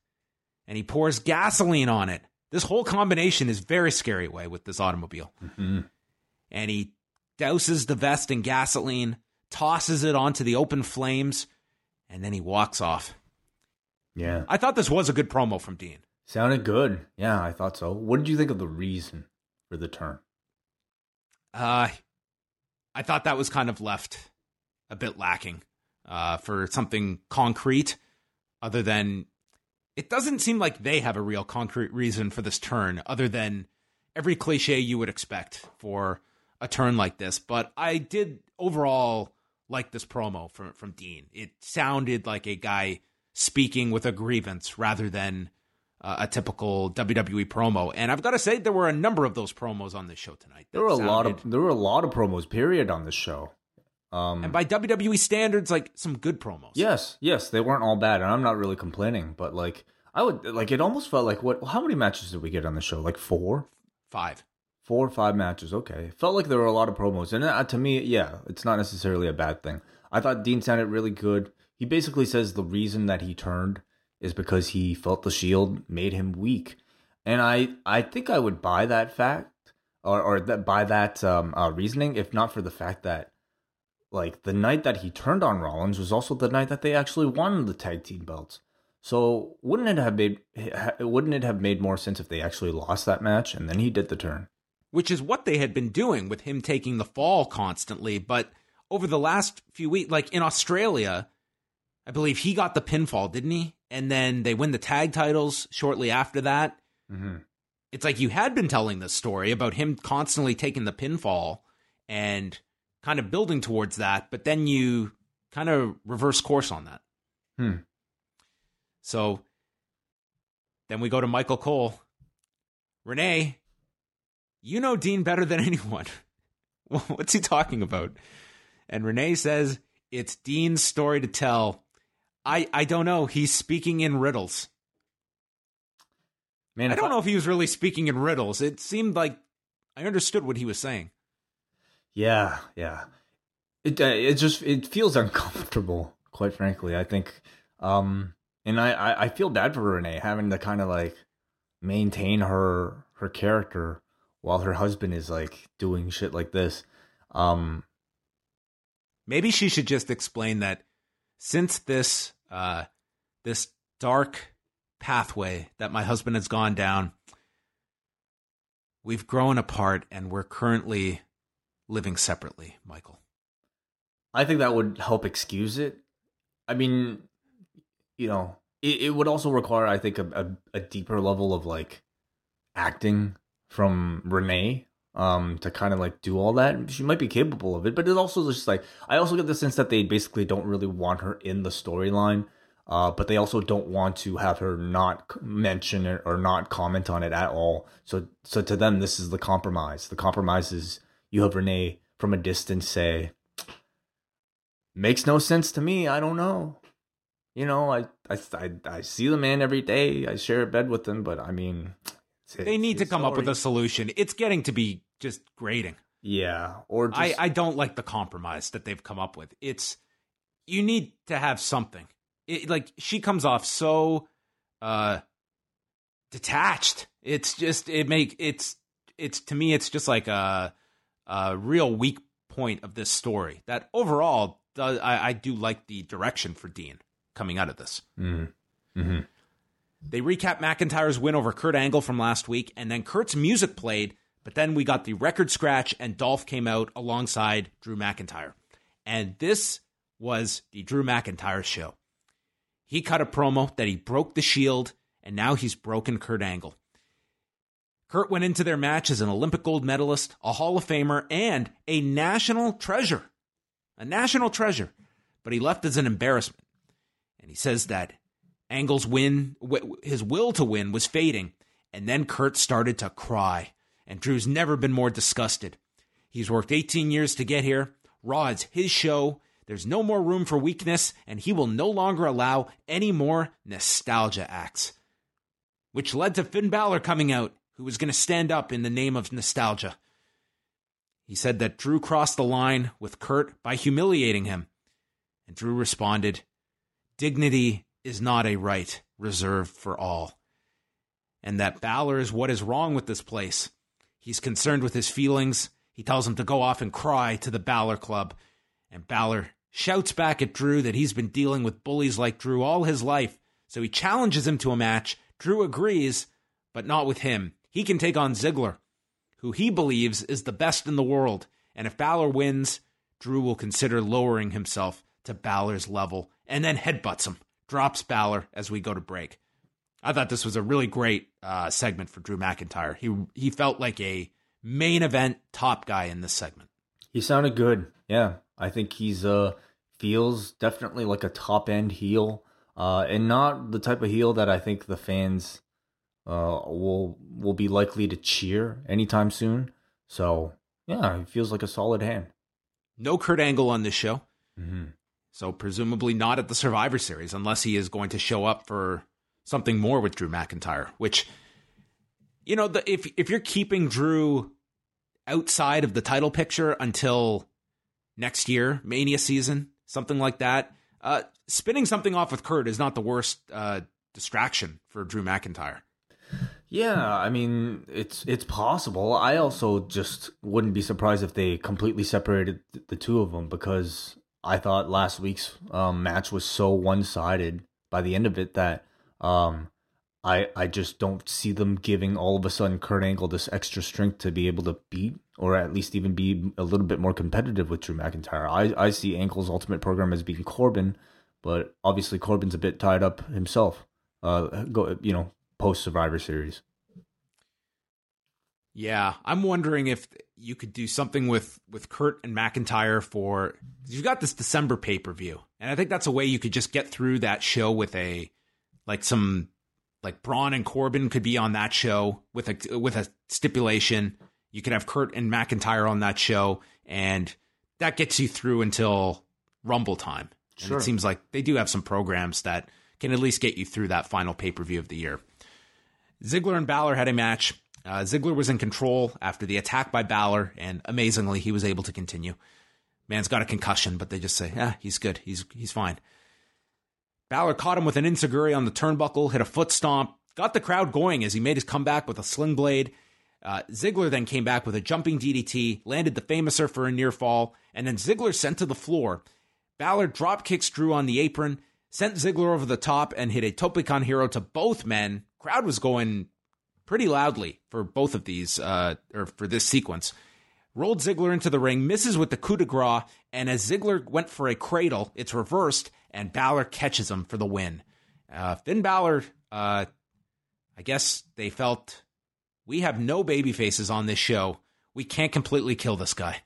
and he pours gasoline on it. This whole combination is very scary Wai with this automobile. Mm-hmm. And he douses the vest in gasoline tosses it onto the open flames, and then he walks off. Yeah. I thought this was a good promo from Dean. Sounded good. Yeah, I thought so. What did you think of the reason for the turn? Uh I thought that was kind of left a bit lacking uh, for something concrete other than it doesn't seem like they have a real concrete reason for this turn other than every cliche you would expect for a turn like this. But I did overall like this promo from from Dean. It sounded like a guy speaking with a grievance rather than uh, a typical WWE promo. And I've got to say, there were a number of those promos on this show tonight. There were a sounded... lot of there were a lot of promos. Period on this show. Um, and by WWE standards, like some good promos. yes, yes, they weren't all bad, and I'm not really complaining. But like, I would like it. Almost felt like what? How many matches did we get on the show? Like four, Five. Four or five matches. Okay, felt like there were a lot of promos, and uh, to me, yeah, it's not necessarily a bad thing. I thought Dean sounded really good. He basically says the reason that he turned is because he felt the Shield made him weak, and I I think I would buy that fact or or that buy that um, uh, reasoning if not for the fact that like the night that he turned on Rollins was also the night that they actually won the tag team belts. So wouldn't it have made wouldn't it have made more sense if they actually lost that match and then he did the turn? Which is what they had been doing with him taking the fall constantly. But over the last few weeks, like in Australia, I believe he got the pinfall, didn't he? And then they win the tag titles shortly after that. Mm-hmm. It's like you had been telling this story about him constantly taking the pinfall and kind of building towards that, but then you kind of reverse course on that. Hmm. So then we go to Michael Cole. Renee, you know Dean better than [laughs] anyone. What's he talking about? And Renee says, it's Dean's story to tell. I, I don't know. He's speaking in riddles. Man, I don't know if he was really speaking in riddles. It seemed like I understood what he was saying. Yeah, yeah. It uh, it just it feels uncomfortable, quite frankly. I think, um, and I, I I feel bad for Renee having to kind of like maintain her her character while her husband is like doing shit like this. Um, Maybe she should just explain that since this uh this dark pathway that my husband has gone down, we've grown apart and we're currently living separately, Michael. I think that would help excuse it. I mean, you know, it, it would also require, I think, a, a, a deeper level of like acting from Renee um to kind of like do all that. She might be capable of it, but it also just like I also get the sense that they basically don't really want her in the storyline. Uh, but they also don't want to have her not mention it or not comment on it at all. So, so to them, this is the compromise. The compromise is you have Renee from a distance say, makes no sense to me. I don't know. You know, I I I, I see the man every day. I share a bed with him, but I mean, They need to come up with a solution. It's getting to be just grating. yeah, or just, I, I don't like the compromise that they've come up with. It's you need to have something. It, like she comes off so uh detached. It's just it make it's it's to me it's just like a a real weak point of this story. That overall does I, I do like the direction for Dean coming out of this. Mm. hmm They recap McIntyre's win over Kurt Angle from last week, and then Kurt's music played, but then we got the record scratch, and Dolph came out alongside Drew McIntyre. And this was the Drew McIntyre show. He cut a promo that he broke the shield, and now he's broken Kurt Angle. Kurt went into their match as an Olympic gold medalist, a Hall of Famer, and a national treasure. A national treasure. But he left as an embarrassment. And he says that Angle's win, his will to win was fading, and then Kurt started to cry. And Drew's never been more disgusted. He's worked 18 years to get here. Raw is his show. There's no more room for weakness, and he will no longer allow any more nostalgia acts. Which led to Finn Balor coming out, who was going to stand up in the name of nostalgia. He said that Drew crossed the line with Kurt by humiliating him. And Drew responded, Dignity is not a right reserved for all. And that Balor is what is wrong with this place. He's concerned with his feelings. He tells him to go off and cry to the Balor Club. And Balor shouts back at Drew that he's been dealing with bullies like Drew all his life. So he challenges him to a match. Drew agrees, but not with him. He can take on Ziggler, who he believes is the best in the world. And if Balor wins, Drew will consider lowering himself to Balor's level and then headbutts him, drops Balor as we go to break. I thought this was a really great uh, segment for Drew McIntyre. He he felt like a main event top guy in this segment. He sounded good. Yeah, I think he's uh feels definitely like a top end heel, uh, and not the type of heel that I think the fans uh will will be likely to cheer anytime soon. So yeah, he feels like a solid hand. No Kurt Angle on this show. So presumably not at the Survivor Series unless he is going to show up for something more with Drew McIntyre, which you know, the, if if you're keeping Drew outside of the title picture until next year, Mania season, something like that, uh, spinning something off with Kurt is not the worst uh, distraction for Drew McIntyre. Yeah, I mean it's it's possible. I also just wouldn't be surprised if they completely separated the two of them because I thought last week's um, match was so one sided by the end of it that um, I I just don't see them giving all of a sudden Kurt Angle this extra strength to be able to beat or at least even be a little bit more competitive with Drew McIntyre. I I see Angle's ultimate program as being Corbin, but obviously Corbin's a bit tied up himself. Uh, go you know post Survivor Series. Yeah, I'm wondering if you could do something with with Kurt and McIntyre for you've got this December pay per view, and I think that's a way you could just get through that show with a like some like Braun and Corbin could be on that show with a with a stipulation. You could have Kurt and McIntyre on that show, and that gets you through until Rumble time. And Sure. it seems like they do have some programs that can at least get you through that final pay per view of the year. Ziggler and Balor had a match. Uh, Ziggler was in control after the attack by Balor, and amazingly, he was able to continue. Man's got a concussion, but they just say, "Yeah, he's good. He's he's fine." Balor caught him with an enzuigiri on the turnbuckle, hit a foot stomp, got the crowd going as he made his comeback with a sling blade. Uh, Ziggler then came back with a jumping DDT, landed the Fameasser for a near fall, and then Ziggler sent to the floor. Balor drop kicks Drew on the apron, sent Ziggler over the top, and hit a tope con hilo to both men. Crowd was going pretty loudly for both of these, uh, or for this sequence. Rolled Ziggler into the ring, misses with the coup de grace, and as Ziggler went for a cradle, it's reversed, and Balor catches him for the win. Uh, Finn Balor, uh, I guess they felt we have no baby faces on this show. We can't completely kill this guy.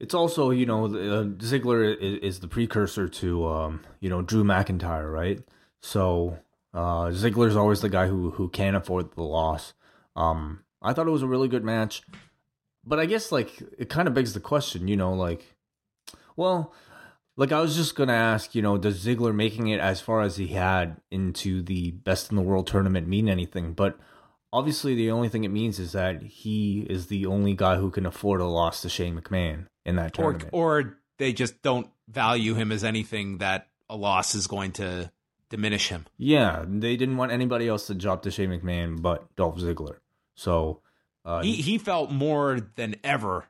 It's also, you know, uh, Ziggler is, is the precursor to, um, you know, Drew McIntyre, right? So uh, Ziggler's always the guy who who can't afford the loss. Um, I thought it was a really good match, but I guess like it kind of begs the question, you know, like, well, like I was just gonna ask, you know, does Ziggler making it as far as he had into the Best in the World tournament mean anything? But obviously, the only thing it means is that he is the only guy who can afford a loss to Shane McMahon in that Or, tournament. or they just don't value him as anything that a loss is going to diminish him. yeah, they didn't want anybody else to drop to Shane McMahon but Dolph Ziggler. So uh, he he felt more than ever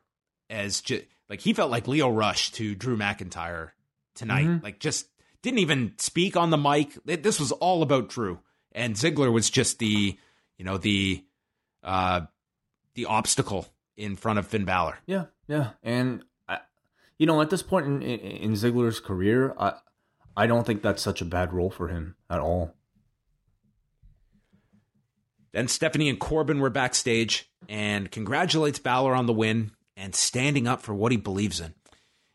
as just like he felt like Lio Rush to Drew McIntyre tonight. Mhm. Like just didn't even speak on the mic. This was all about Drew, and Ziggler was just the you know the uh the obstacle in front of Finn Balor. Yeah, yeah, and I, you know, at this point in, in in Ziggler's career, I I don't think that's such a bad role for him at all. Then Stephanie and Corbin were backstage and congratulates Balor on the win and standing up for what he believes in.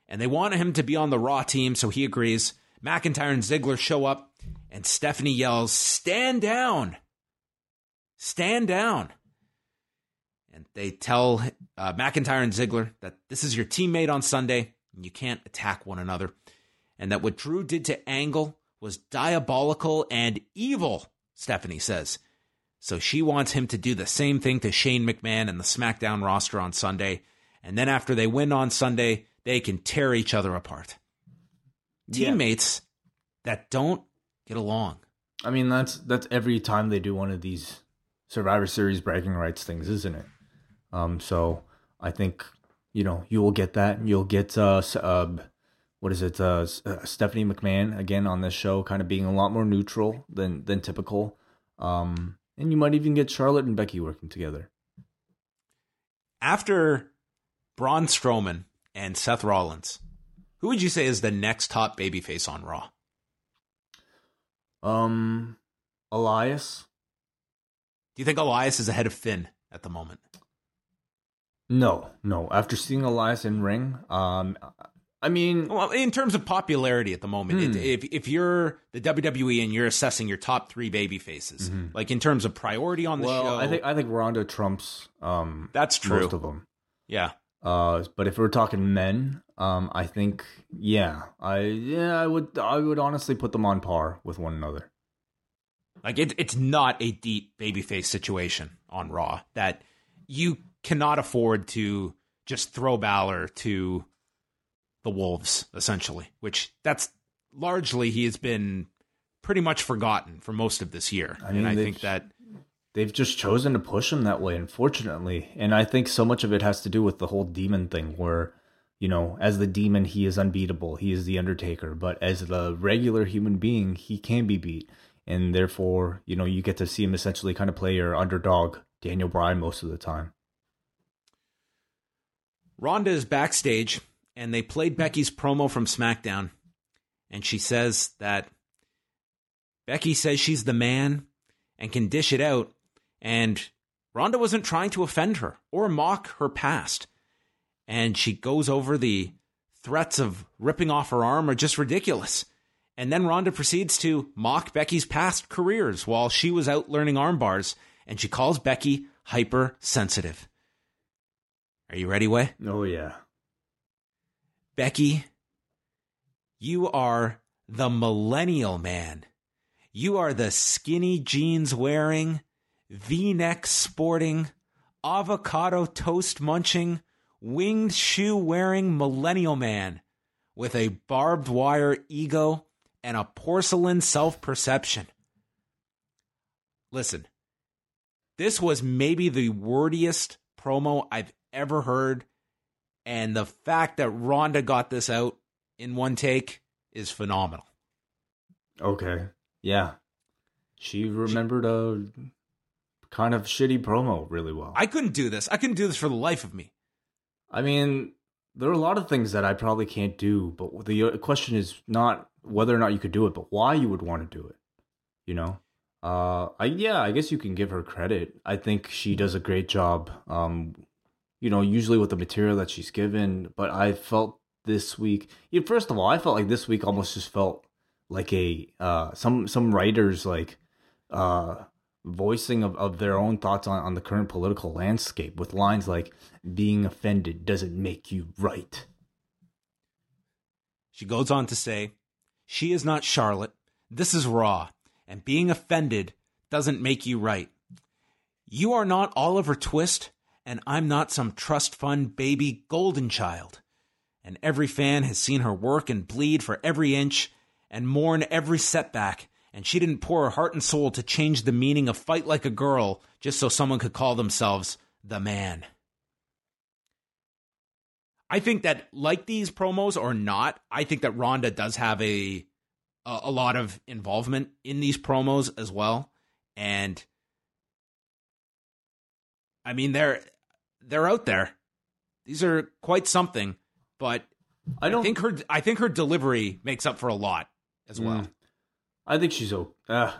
And they want him to be on the Raw team, so he agrees. McIntyre and Ziggler show up, and Stephanie yells, Stand down! Stand down! And they tell uh, McIntyre and Ziggler that this is your teammate on Sunday, and you can't attack one another. And that what Drew did to Angle was diabolical and evil, Stephanie says. So she wants him to do the same thing to Shane McMahon and the SmackDown roster on Sunday. And then after they win on Sunday, they can tear each other apart. Yeah. Teammates that don't get along. I mean, that's that's every time they do one of these Survivor Series bragging rights things, isn't it? Um, so I think you know you will get that. You'll get uh, uh what is it? Uh, uh, Stephanie McMahon again on this show, kind of being a lot more neutral than than typical. Um, and you might even get Charlotte and Becky working together. After Braun Strowman and Seth Rollins, who would you say is the next top babyface on Raw? Um, Elias. Do you think Elias is ahead of Finn at the moment? No, no. After seeing Elias in ring, um, I mean, Well, in terms of popularity at the moment, it, Hmm. if if you're the WWE and you're assessing your top three baby faces, like in terms of priority on the Mm-hmm. well, show, I think I think Ronda trumps um that's true. most of them. Yeah, Uh, but if we're talking men, um, I think yeah, I yeah, I would I would honestly put them on par with one another. Like it, it's not a deep babyface situation on Raw that you cannot afford to just throw Balor to the wolves, essentially. Which that's largely he has been pretty much forgotten for most of this year, I mean, and I think that They've just chosen to push him that way, unfortunately. And I think so much of it has to do with the whole demon thing, where, you know, as the demon, he is unbeatable. He is the Undertaker. But as the regular human being, he can be beat. And therefore, you know, you get to see him essentially kind of play your underdog, Daniel Bryan, most of the time. Ronda is backstage and they played Becky's promo from SmackDown. And she says that Becky says she's the man and can dish it out. And Ronda wasn't trying to offend her or mock her past. And she goes over the threats of ripping off her arm are just ridiculous. And then Ronda proceeds to mock Becky's past careers while she was out learning arm bars. And she calls Becky hypersensitive. Are you ready, Wai? Oh, yeah. Becky, you are the millennial man. You are the skinny jeans wearing, v neck sporting, avocado toast munching, winged shoe wearing millennial man with a barbed wire ego and a porcelain self perception. Listen, this was maybe the wordiest promo I've ever heard. And the fact that Ronda got this out in one take is phenomenal. Okay. Yeah. She remembered a kind of shitty promo really well. I couldn't do this. I couldn't do this for the life of me. I mean, there are a lot of things that I probably can't do, but the question is not whether or not you could do it, but why you would want to do it. You know? Uh I yeah, I guess you can give her credit. I think she does a great job um you know, usually with the material that she's given, but I felt this week, yeah, first of all, I felt like this week almost just felt like a uh some some writers like uh voicing of, of their own thoughts on, on the current political landscape with lines like being offended doesn't make you right. She goes on to say, She is not Charlotte. This is Raw. And being offended doesn't make you right. You are not Oliver Twist, and I'm not some trust fund baby golden child. And every fan has seen her work and bleed for every inch and mourn every setback. And she didn't pour her heart and soul to change the meaning of fight like a girl just so someone could call themselves the man. I think that like these promos or not, I think that Ronda does have a a, a lot of involvement in these promos as well. And I mean they're they're out there. These are quite something, but I I don't think her I think her delivery makes up for a lot as well. Mm. I think she's okay. Uh,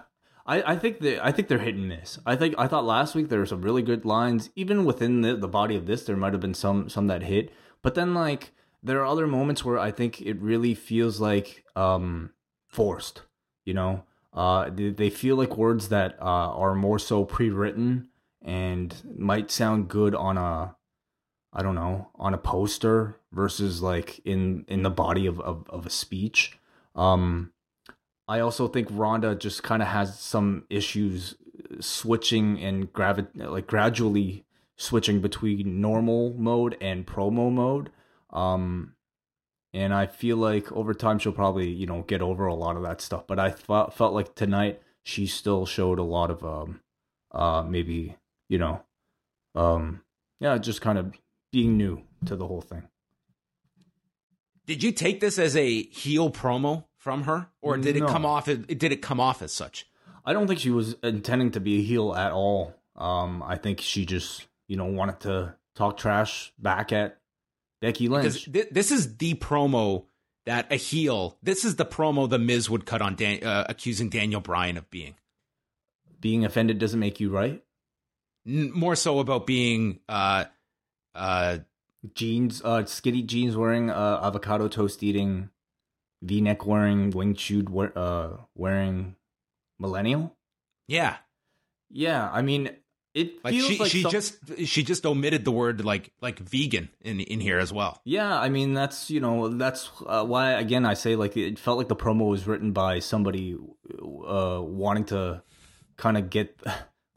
I I think that I think they're hit and miss. I think I thought last week there were some really good lines. Even within the, the body of this, there might have been some some that hit. But then like there are other moments where I think it really feels like um forced. You know, uh, they, they feel like words that uh, are more so pre-written and might sound good on a I don't know on a poster versus like in in the body of of, of a speech. Um, I also think Ronda just kind of has some issues switching and gravi- like gradually switching between normal mode and promo mode. Um, and I feel like over time she'll probably you know get over a lot of that stuff. But I felt felt like tonight she still showed a lot of um, uh, maybe you know, um, yeah, just kind of being new to the whole thing. Did you take this as a heel promo from her, or did it come off? As, did it come off as such? I don't think she was intending to be a heel at all. Um, I think she just, you know, wanted to talk trash back at Becky Lynch. thi- this is the promo that a heel. This is the promo the Miz would cut on Dan, uh, accusing Daniel Bryan of being Being offended doesn't make you right. N- more so about being uh, uh, Jeans, uh, skinny jeans wearing, uh, avocado toast eating, V neck wearing, wing chewed, wear, uh, wearing millennial. yeah. Yeah, I mean, It Like feels she like she some- just she just omitted the word like like vegan in in here as well. Yeah, I mean that's you know that's uh, why again I say like it felt like the promo was written by somebody uh wanting to kind of get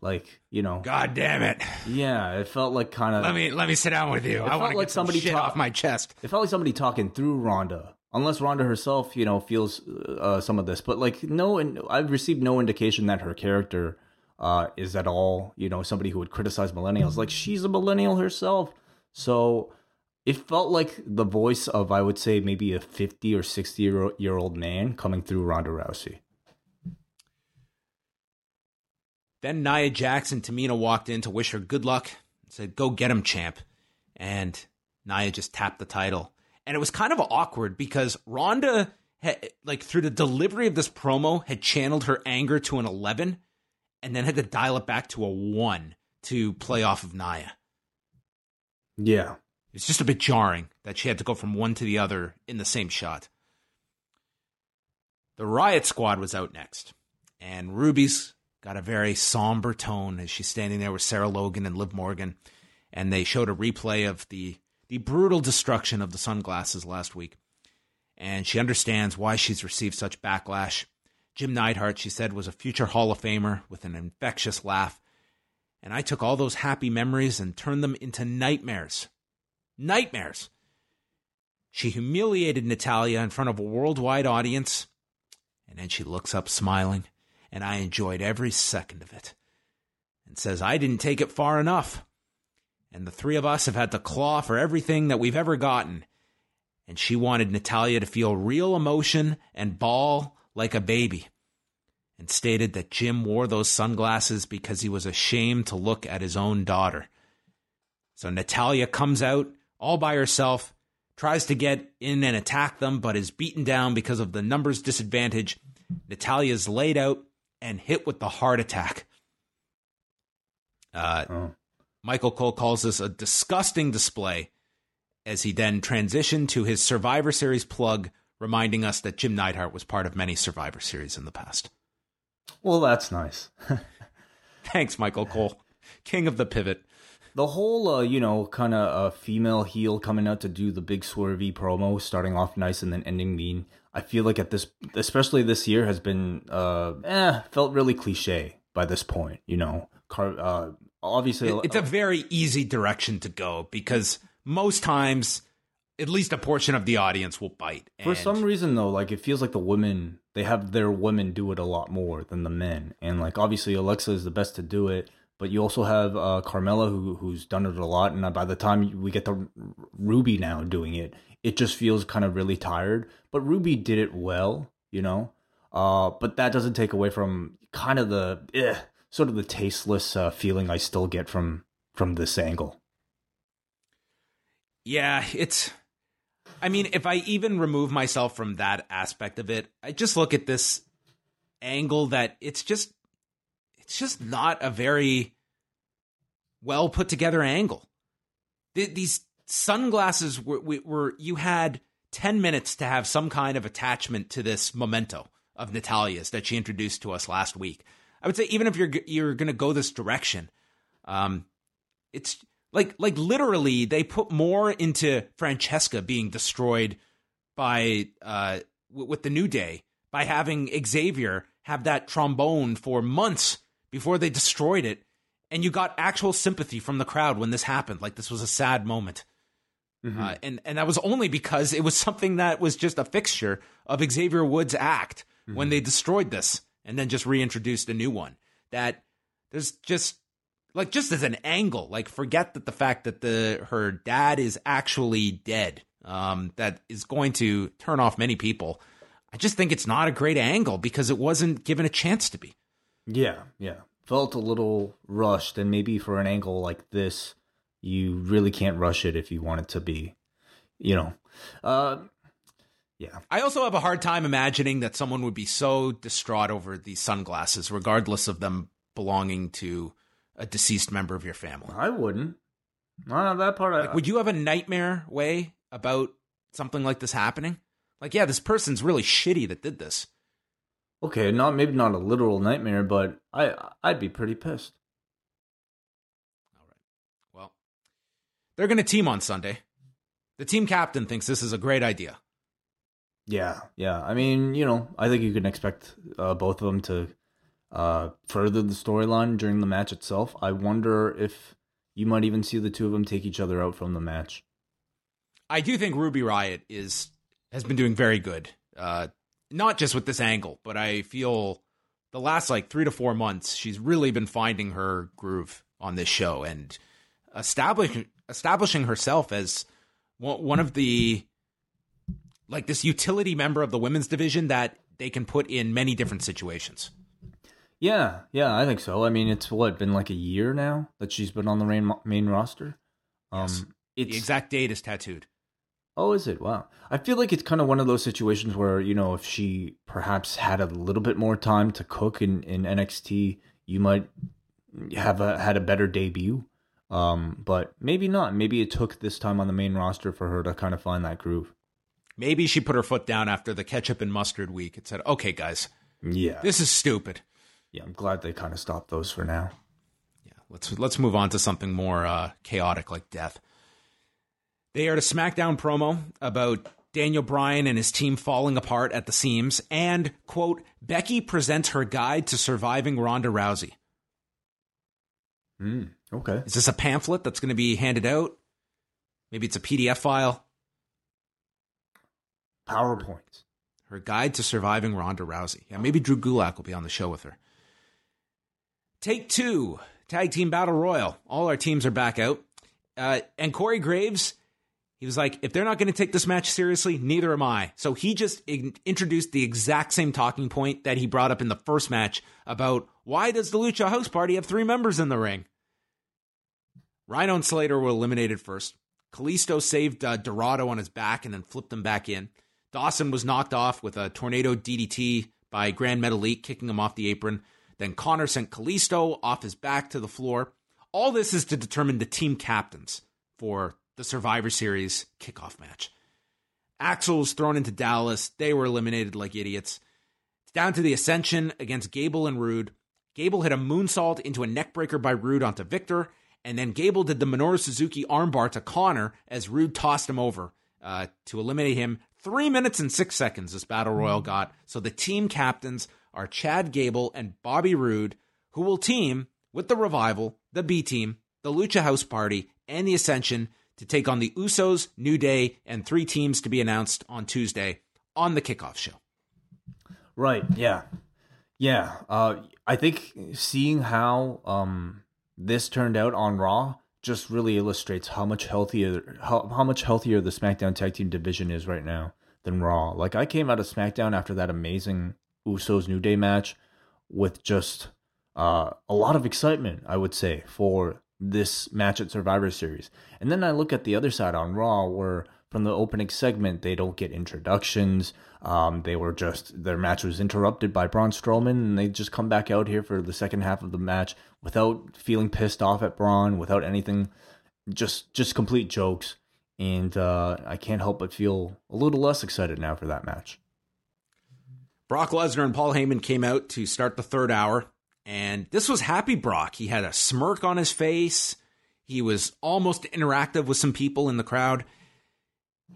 like you know God damn it! yeah it felt like kind of Let me let me sit down with you. I felt want to like somebody shit off my chest. it felt like somebody talking through Ronda unless Ronda herself you know feels uh, some of this but like no and I've received no indication that her character uh is at all you know somebody who would criticize millennials like she's a millennial herself so it felt like the voice of I would say maybe a 50 or 60 year, year old man coming through Ronda Rousey. Then Nia Jax and, Tamina walked in to wish her good luck. And said, "Go get him, champ." And Nia just tapped the title, and it was kind of awkward because Ronda, had, like through the delivery of this promo, had channeled her anger to an eleven, and then had to dial it back to a one to play off of Nia. Yeah. It's just a bit jarring that she had to go from one to the other in the same shot. The Riot Squad was out next, and Ruby's got a very somber tone as she's standing there with Sarah Logan and Liv Morgan, and they showed a replay of the the brutal destruction of the sunglasses last week, and she understands why she's received such backlash. Jim Neidhart, she said, was a future Hall of Famer with an infectious laugh, and I took all those happy memories and turned them into nightmares nightmares. She humiliated Natalya in front of a worldwide audience, and then she looks up smiling, and I enjoyed every second of it, and says, I didn't take it far enough. And the three of us have had to claw for everything that we've ever gotten. And she wanted Natalya to feel real emotion and bawl like a baby, and stated that Jim wore those sunglasses because he was ashamed to look at his own daughter. So Natalya comes out all by herself, tries to get in and attack them, but is beaten down because of the numbers disadvantage. Natalya's laid out and hit with the heart attack. Uh, Oh. Michael Cole calls this a disgusting display as he then transitioned to his Survivor Series plug, reminding us that Jim Neidhart was part of many Survivor Series in the past. Well, that's nice. [laughs] Thanks, Michael Cole, king of the pivot. the whole uh, you know kind of uh, female heel coming out to do the big swervy promo starting off nice and then ending mean i feel like at this especially this year has been uh eh, felt really cliche by this point you know? Car- uh, obviously It- it's a very easy direction to go because most times, at least a portion of the audience will bite. for some reason though like it feels like the women they have their women do it a lot more than the men. And like obviously alexa is the best to do it but you also have uh, Carmella who who's done it a lot, and by the time we get to Ruby now doing it, it just feels kind of really tired. But Ruby did it well, you know. Uh, but that doesn't take away from kind of the eh, sort of the tasteless uh, feeling I still get from from this angle. Yeah, it's. I mean, if I even remove myself from that aspect of it, I just look at this angle that it's just, it's just not a very well put together angle. Th- These sunglasses were, were, you had 10 minutes to have some kind of attachment to this memento of Natalya's that she introduced to us last week. I would say, even if you're, you're going to go this direction, um, it's like like literally they put more into Francesca being destroyed by uh w- with the new day by having Xavier have that trombone for months before they destroyed it. And you got actual sympathy from the crowd when this happened. Like this was a sad moment uh, and and that was only because it was something that was just a fixture of Xavier Woods' act when they destroyed this and then just reintroduced a new one. That there's just like just as an angle, like forget that the fact that the her dad is actually dead, um, that is going to turn off many people. I just think it's not a great angle because it wasn't given a chance to be. Yeah, yeah. Felt a little rushed, and maybe for an angle like this, you really can't rush it if you want it to be, you know. Uh, yeah. I also have a hard time imagining that someone would be so distraught over these sunglasses, regardless of them belonging to a deceased member of your family. I wouldn't. Uh, that part, I, would you have a nightmare Wai about something like this happening? Like, yeah, this person's really shitty that did this. okay, not maybe not a literal nightmare, but I I'd be pretty pissed. They're going to team on Sunday. The team captain thinks this is a great idea. Yeah, yeah. I mean, you know, I think you can expect uh, both of them to uh, further the storyline during the match itself. I wonder if you might even see the two of them take each other out from the match. I do think Ruby Riot is has been doing very good. Uh, not just with this angle, but I feel the last like three to four months, she's really been finding her groove on this show and establishing establishing herself as one of the like this utility member of the women's division that they can put in many different situations. Yeah, yeah, I think so. I mean, it's what been like a year now that she's been on the main main roster. Um, yes. the exact date is tattooed. Oh, is it? Wow. I feel like it's kind of one of those situations where you know, if she perhaps had a little bit more time to cook in in NXT, you might have a had a better debut. Um, but maybe not. Maybe it took this time on the main roster for her to kind of find that groove. Maybe she put her foot down after the ketchup and mustard week and said, "Okay, guys, yeah, this is stupid." Yeah, I'm glad they kind of stopped those for now. Yeah, let's let's move on to something more uh, chaotic like death. They aired a SmackDown promo about Daniel Bryan and his team falling apart at the seams, and quote Becky presents her guide to surviving Ronda Rousey. Hmm. Okay. Is this a pamphlet that's going to be handed out? Maybe it's a PDF file. PowerPoint. Her guide to surviving Ronda Rousey. Yeah, maybe Drew Gulak will be on the show with her. Take two, tag team battle royal. All our teams are back out. Uh, and Corey Graves, he was like, if they're not going to take this match seriously, neither am I. So he just in- introduced the exact same talking point that he brought up in the first match about why does the Lucha House Party have three members in the ring? Rhino and Slater were eliminated first. Kalisto saved uh, Dorado on his back and then flipped him back in. Dawson was knocked off with a tornado DDT by Grand Metalik, kicking him off the apron. Then Konnor sent Kalisto off his back to the floor. All this is to determine the team captains for the Survivor Series kickoff match. Axel was thrown into Dallas. They were eliminated like idiots. It's down to the Ascension against Gable and Roode. Gable hit a moonsault into a neckbreaker by Roode onto Viktor, and then Gable did the Minoru Suzuki armbar to Konnor as Roode tossed him over uh, to eliminate him. Three minutes and six seconds this battle royal got. So the team captains are Chad Gable and Bobby Roode, who will team with the Revival, the B Team, the Lucha House Party, and the Ascension to take on the Usos, New Day, and three teams to be announced on Tuesday on the kickoff show. Right. Yeah. Yeah. Uh, I think seeing how um, this turned out on Raw just really illustrates how much healthier how, how much healthier the SmackDown tag team division is right now than Raw. Like I came out of SmackDown after that amazing Usos New Day match with just uh, a lot of excitement, I would say, for this match at Survivor Series. And then I look at the other side on Raw where from the opening segment they don't get introductions. Um, they were just their match was interrupted by Braun Strowman, and they just come back out here for the second half of the match without feeling pissed off at Braun, without anything, just just complete jokes. And uh, I can't help but feel a little less excited now for that match. Brock Lesnar and Paul Heyman came out to start the third hour, and this was happy Brock. He had a smirk on his face. He was almost interactive with some people in the crowd.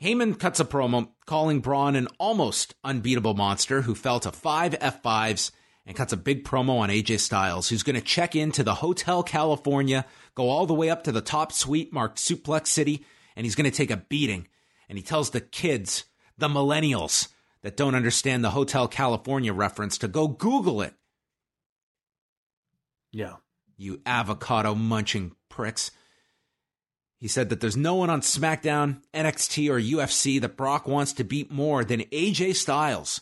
Heyman cuts a promo calling Braun an almost unbeatable monster who fell to five F5s and cuts a big promo on AJ Styles, who's going to check into the Hotel California, go all the way up to the top suite marked Suplex City, and he's going to take a beating. And he tells the kids, the millennials that don't understand the Hotel California reference, to go Google it. Yeah. You avocado munching pricks. He said that there's no one on SmackDown, NXT, or UFC that Brock wants to beat more than AJ Styles.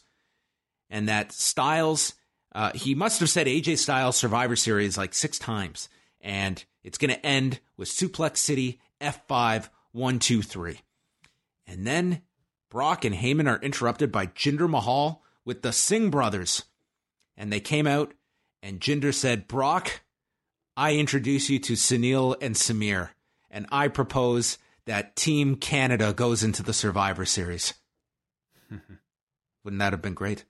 And that Styles, uh, he must have said AJ Styles Survivor Series like six times. And it's going to end with Suplex City F5 1 2 3. And then Brock and Heyman are interrupted by Jinder Mahal with the Singh brothers. And they came out, and Jinder said, Brock, I introduce you to Sunil and Samir and I propose that Team Canada goes into the Survivor Series. [laughs] Wouldn't that have been great?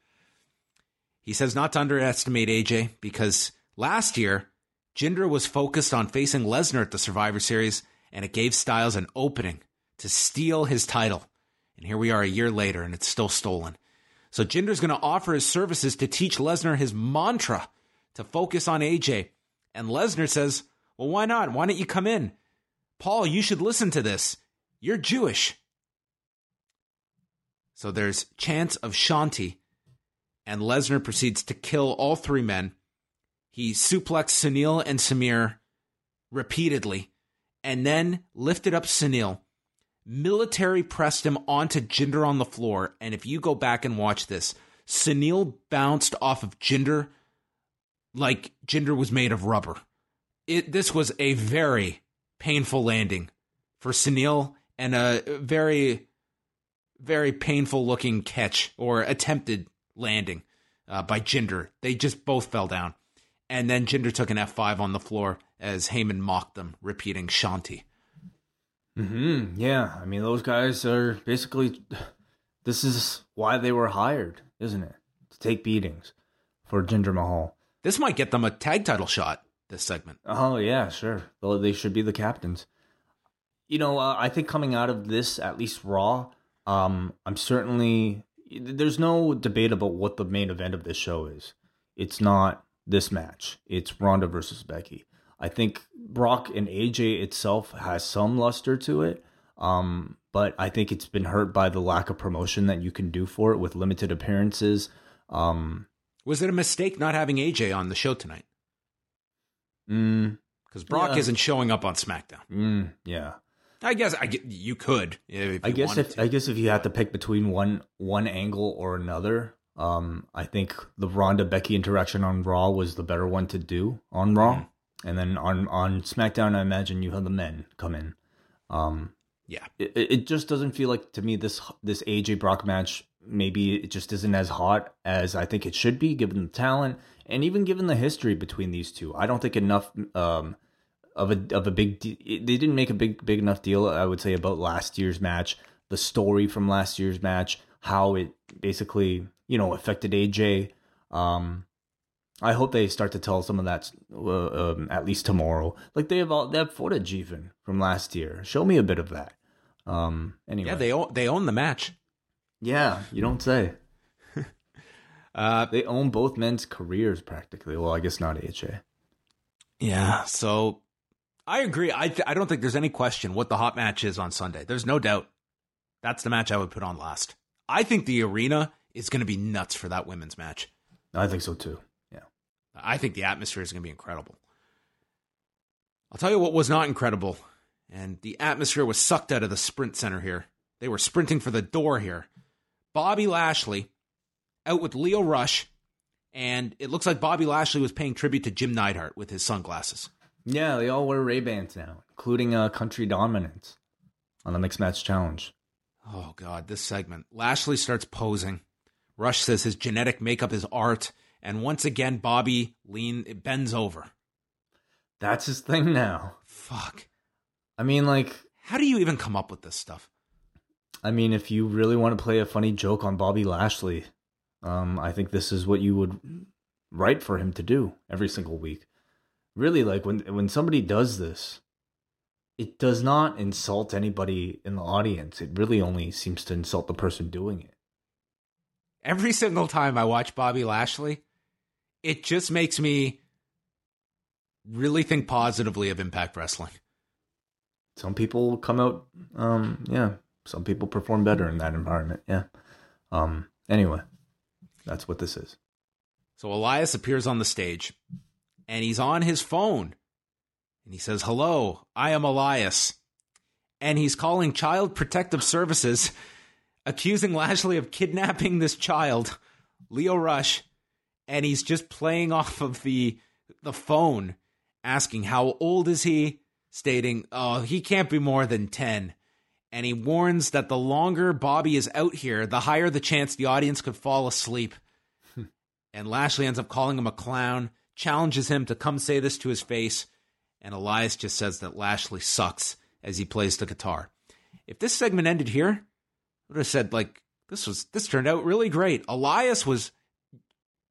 He says not to underestimate AJ because last year, Jinder was focused on facing Lesnar at the Survivor Series, and it gave Styles an opening to steal his title. And here we are a year later, and it's still stolen. So Jinder's going to offer his services to teach Lesnar his mantra to focus on AJ. And Lesnar says, Well, why not? Why don't you come in? Paul, you should listen to this. You're Jewish. So there's chance of Shanti, and Lesnar proceeds to kill all three men. He suplexed Sunil and Samir repeatedly, and then lifted up Sunil military pressed him onto Jinder on the floor. And if you go back and watch this, Sunil bounced off of Jinder like Jinder was made of rubber. It this was a very painful landing for Sunil and a very very painful looking catch or attempted landing uh, by Jinder. They just both fell down. And then Jinder took an F5 on the floor as Heyman mocked them, repeating Shanti. Hmm. Yeah. I mean, those guys are basically. [sighs] This is why they were hired, isn't it? To take beatings for Jinder Mahal. This might get them a tag title shot. This segment. Oh yeah, sure. Well, they should be the captains. You know, uh, I think coming out of this, at least Raw, um, I'm certainly. There's no debate about what the main event of this show is. It's not this match. It's Ronda versus Becky. I think Brock and AJ itself has some luster to it. Um, but I think it's been hurt by the lack of promotion that you can do for it with limited appearances. Um, was it a mistake not having AJ on the show tonight? Because mm, Brock yeah. isn't showing up on SmackDown. Mm, yeah, I guess I you could. I guess if to. I guess if you had to pick between one one angle or another, um, I think the Ronda Becky interaction on Raw was the better one to do on Raw. Mm-hmm. And then on on SmackDown, I imagine you have the men come in. Um, yeah, it, it just doesn't feel like to me this this AJ Brock match. Maybe it just isn't as hot as I think it should be, given the talent and even given the history between these two. I don't think enough um, of a of a big. De- they didn't make a big big enough deal. I would say about last year's match, the story from last year's match, how it basically you know affected AJ. Um, I hope they start to tell some of that uh, um, at least tomorrow. Like they have all have footage even from last year. Show me a bit of that. Um. Anyway, yeah, they own, they own the match. Yeah, you don't say. [laughs] uh, they own both men's careers practically. Well, I guess not AJ. Yeah. So I agree. I th- I don't think there's any question what the hot match is on Sunday. There's no doubt. That's the match I would put on last. I think the arena is going to be nuts for that women's match. I think so too. Yeah. I think the atmosphere is going to be incredible. I'll tell you what was not incredible, and the atmosphere was sucked out of the sprint center here. They were sprinting for the door here. Bobby Lashley out with Lio Rush, and it looks like Bobby Lashley was paying tribute to Jim Neidhart with his sunglasses. Yeah, they all wear Ray Bans now, including uh, Country Dominance on the Mixed Match Challenge. Oh God, this segment. Lashley starts posing. Rush says his genetic makeup is art, and once again, Bobby lean it bends over. That's his thing now. Fuck. I mean, like, how do you even come up with this stuff? I mean, if you really want to play a funny joke on Bobby Lashley, um, I think this is what you would write for him to do every single week. Really, like when when somebody does this, it does not insult anybody in the audience. It really only seems to insult the person doing it. Every single time I watch Bobby Lashley, it just makes me really think positively of Impact Wrestling. Some people come out, um, yeah. Some people perform better in that environment, yeah. Um, anyway, that's what this is. So Elias appears on the stage, and he's on his phone, and he says, "Hello, I am Elias," and he's calling Child Protective Services, [laughs] accusing Lashley of kidnapping this child, Lio Rush and he's just playing [laughs] off of the the phone asking how old is he stating oh he can't be more than 10 and he warns that the longer Bobby is out here the higher the chance the audience could fall asleep. [laughs] And Lashley ends up calling him a clown challenges him to come say this to his face and Elias just says that Lashley sucks as he plays the guitar. If this segment ended here I would have said like this was this turned out really great. Elias was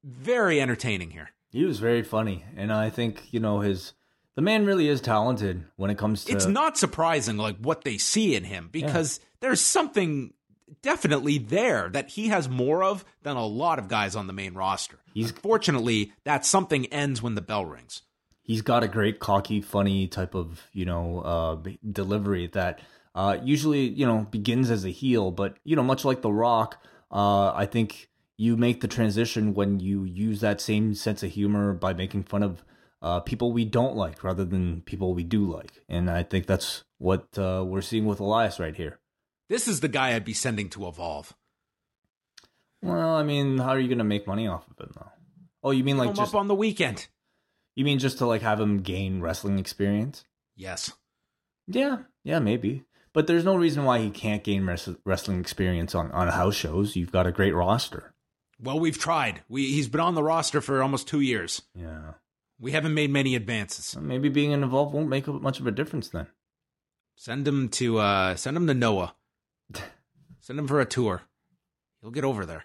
very entertaining here. He was very funny, and I think you know his The man really is talented when it comes to. It's not surprising, like what they see in him, because there's something definitely there that he has more of than a lot of guys on the main roster. He's- fortunately that something ends when the bell rings. he's got a great cocky funny type of you know uh delivery that uh usually you know begins as a heel but you know much like the rock uh i think you make the transition when you use that same sense of humor by making fun of uh people we don't like rather than people we do like and i think that's what uh we're seeing with elias right here This is the guy I'd be sending to Evolve. well i mean how are you gonna make money off of it though oh you mean like Come just up on the weekend. you mean just to like have him gain wrestling experience Yes. Yeah, yeah, maybe. But there's no reason why he can't gain wres- wrestling experience on, on house shows. You've got a great roster. Well, we've tried. We he's been on the roster for almost two years. Yeah. We haven't made many advances. Maybe being involved won't make much of a difference then. Send him to uh send him to Noah. [laughs] Send him for a tour. He'll get over there.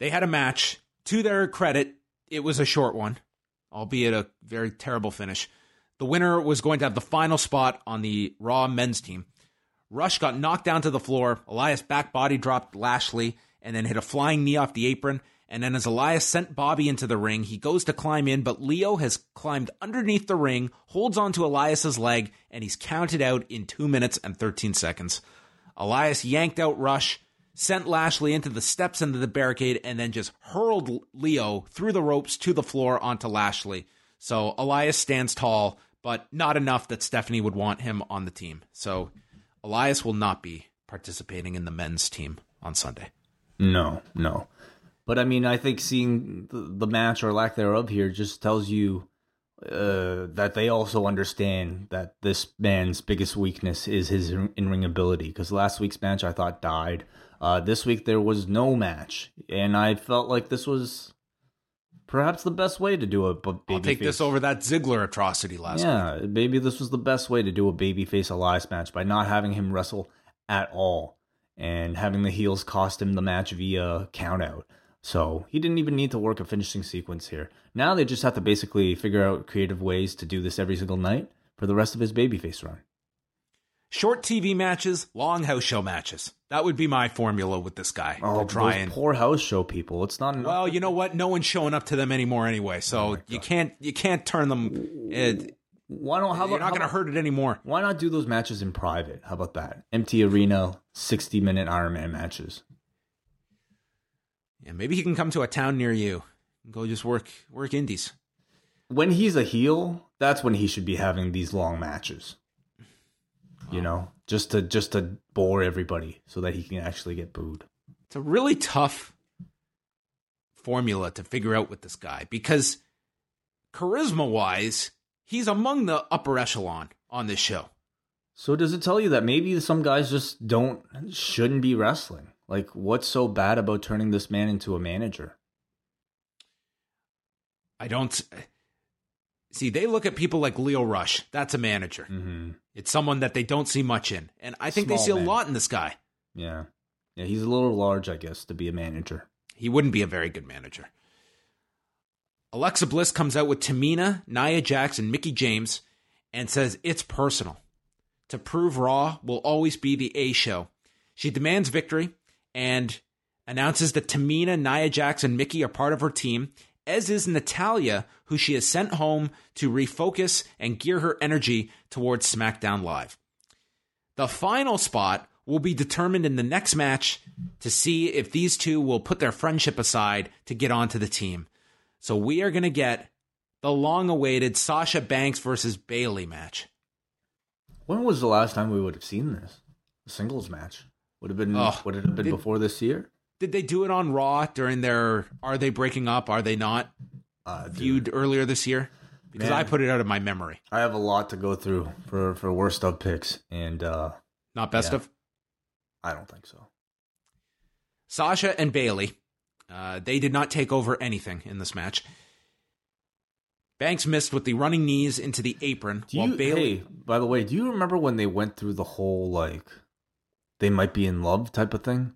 They had a match. To their credit, it was a short one, albeit a very terrible finish. The winner was going to have the final spot on the Raw men's team. Rush got knocked down to the floor. Elias back body dropped Lashley and then hit a flying knee off the apron. And then as Elias sent Bobby into the ring, he goes to climb in, but Lio has climbed underneath the ring, holds onto Elias's leg, and he's counted out in 2 minutes and 13 seconds. Elias yanked out Rush, sent Lashley into the steps into the barricade, and then just hurled Lio through the ropes to the floor onto Lashley. So Elias stands tall, but not enough that Stephanie would want him on the team. So Elias will not be participating in the men's team on Sunday. No, no. But I mean, I think seeing the, the match or lack thereof here just tells you uh, that they also understand that this man's biggest weakness is his in ring ability. Because last week's match I thought died. Uh, this week there was no match, and I felt like this was perhaps the best way to do a b- I'll take babyface. this over that Ziggler atrocity last week. Yeah, maybe this was the best way to do a babyface Elias match by not having him wrestle at all and having the heels cost him the match via countout. So he didn't even need to work a finishing sequence here. Now they just have to basically figure out creative ways to do this every single night for the rest of his babyface run. Short TV matches, long house show matches. That would be my formula with this guy. Oh, try those and poor house show people. It's not enough. well, you know what? No one's showing up to them anymore anyway, so oh you can't you can't turn them. It, why don't how about, you're not going to hurt it anymore. Why not do those matches in private? How about that? Empty arena, sixty minute Iron Man matches. Yeah, maybe he can come to a town near you. and Go just work work indies. when he's a heel, that's when he should be having these long matches. You know, just to just to bore everybody so that he can actually get booed. It's a really tough formula to figure out with this guy because charisma wise, he's among the upper echelon on this show. So does it tell you that maybe some guys just don't shouldn't be wrestling? Like what's so bad about turning this man into a manager? I don't see. They look at people like Lio Rush. That's a manager. Mm-hmm. It's someone that they don't see much in, and I think they Small see a lot in this guy. Yeah. Yeah, he's a little large, I guess, to be a manager. He wouldn't be a very good manager. Alexa Bliss comes out with Tamina, Nia Jax, and Mickie James and says it's personal. To prove Raw will always be the A show. She demands victory and announces that Tamina, Nia Jax, and Mickie are part of her team, as is Natalya, who she has sent home to refocus and gear her energy towards SmackDown Live. The final spot will be determined in the next match to see if these two will put their friendship aside to get onto the team. So we are going to get the long awaited Sasha Banks versus Bayley match. When was the last time we would have seen this? A singles match. Would have been Oh, would it have been did- before this year? Did they do it on Raw during their Are They Breaking Up? Are They Not Uh, viewed earlier this year? Because Man. I put it out of my memory. I have a lot to go through for for worst of picks, and uh Not best Yeah. of. I don't think so. Sasha and Bayley, uh, they did not take over anything in this match. Banks missed with the running knees into the apron, Do while you, Bayley. hey, by the way, do you remember when they went through the whole like they might be in love type of thing?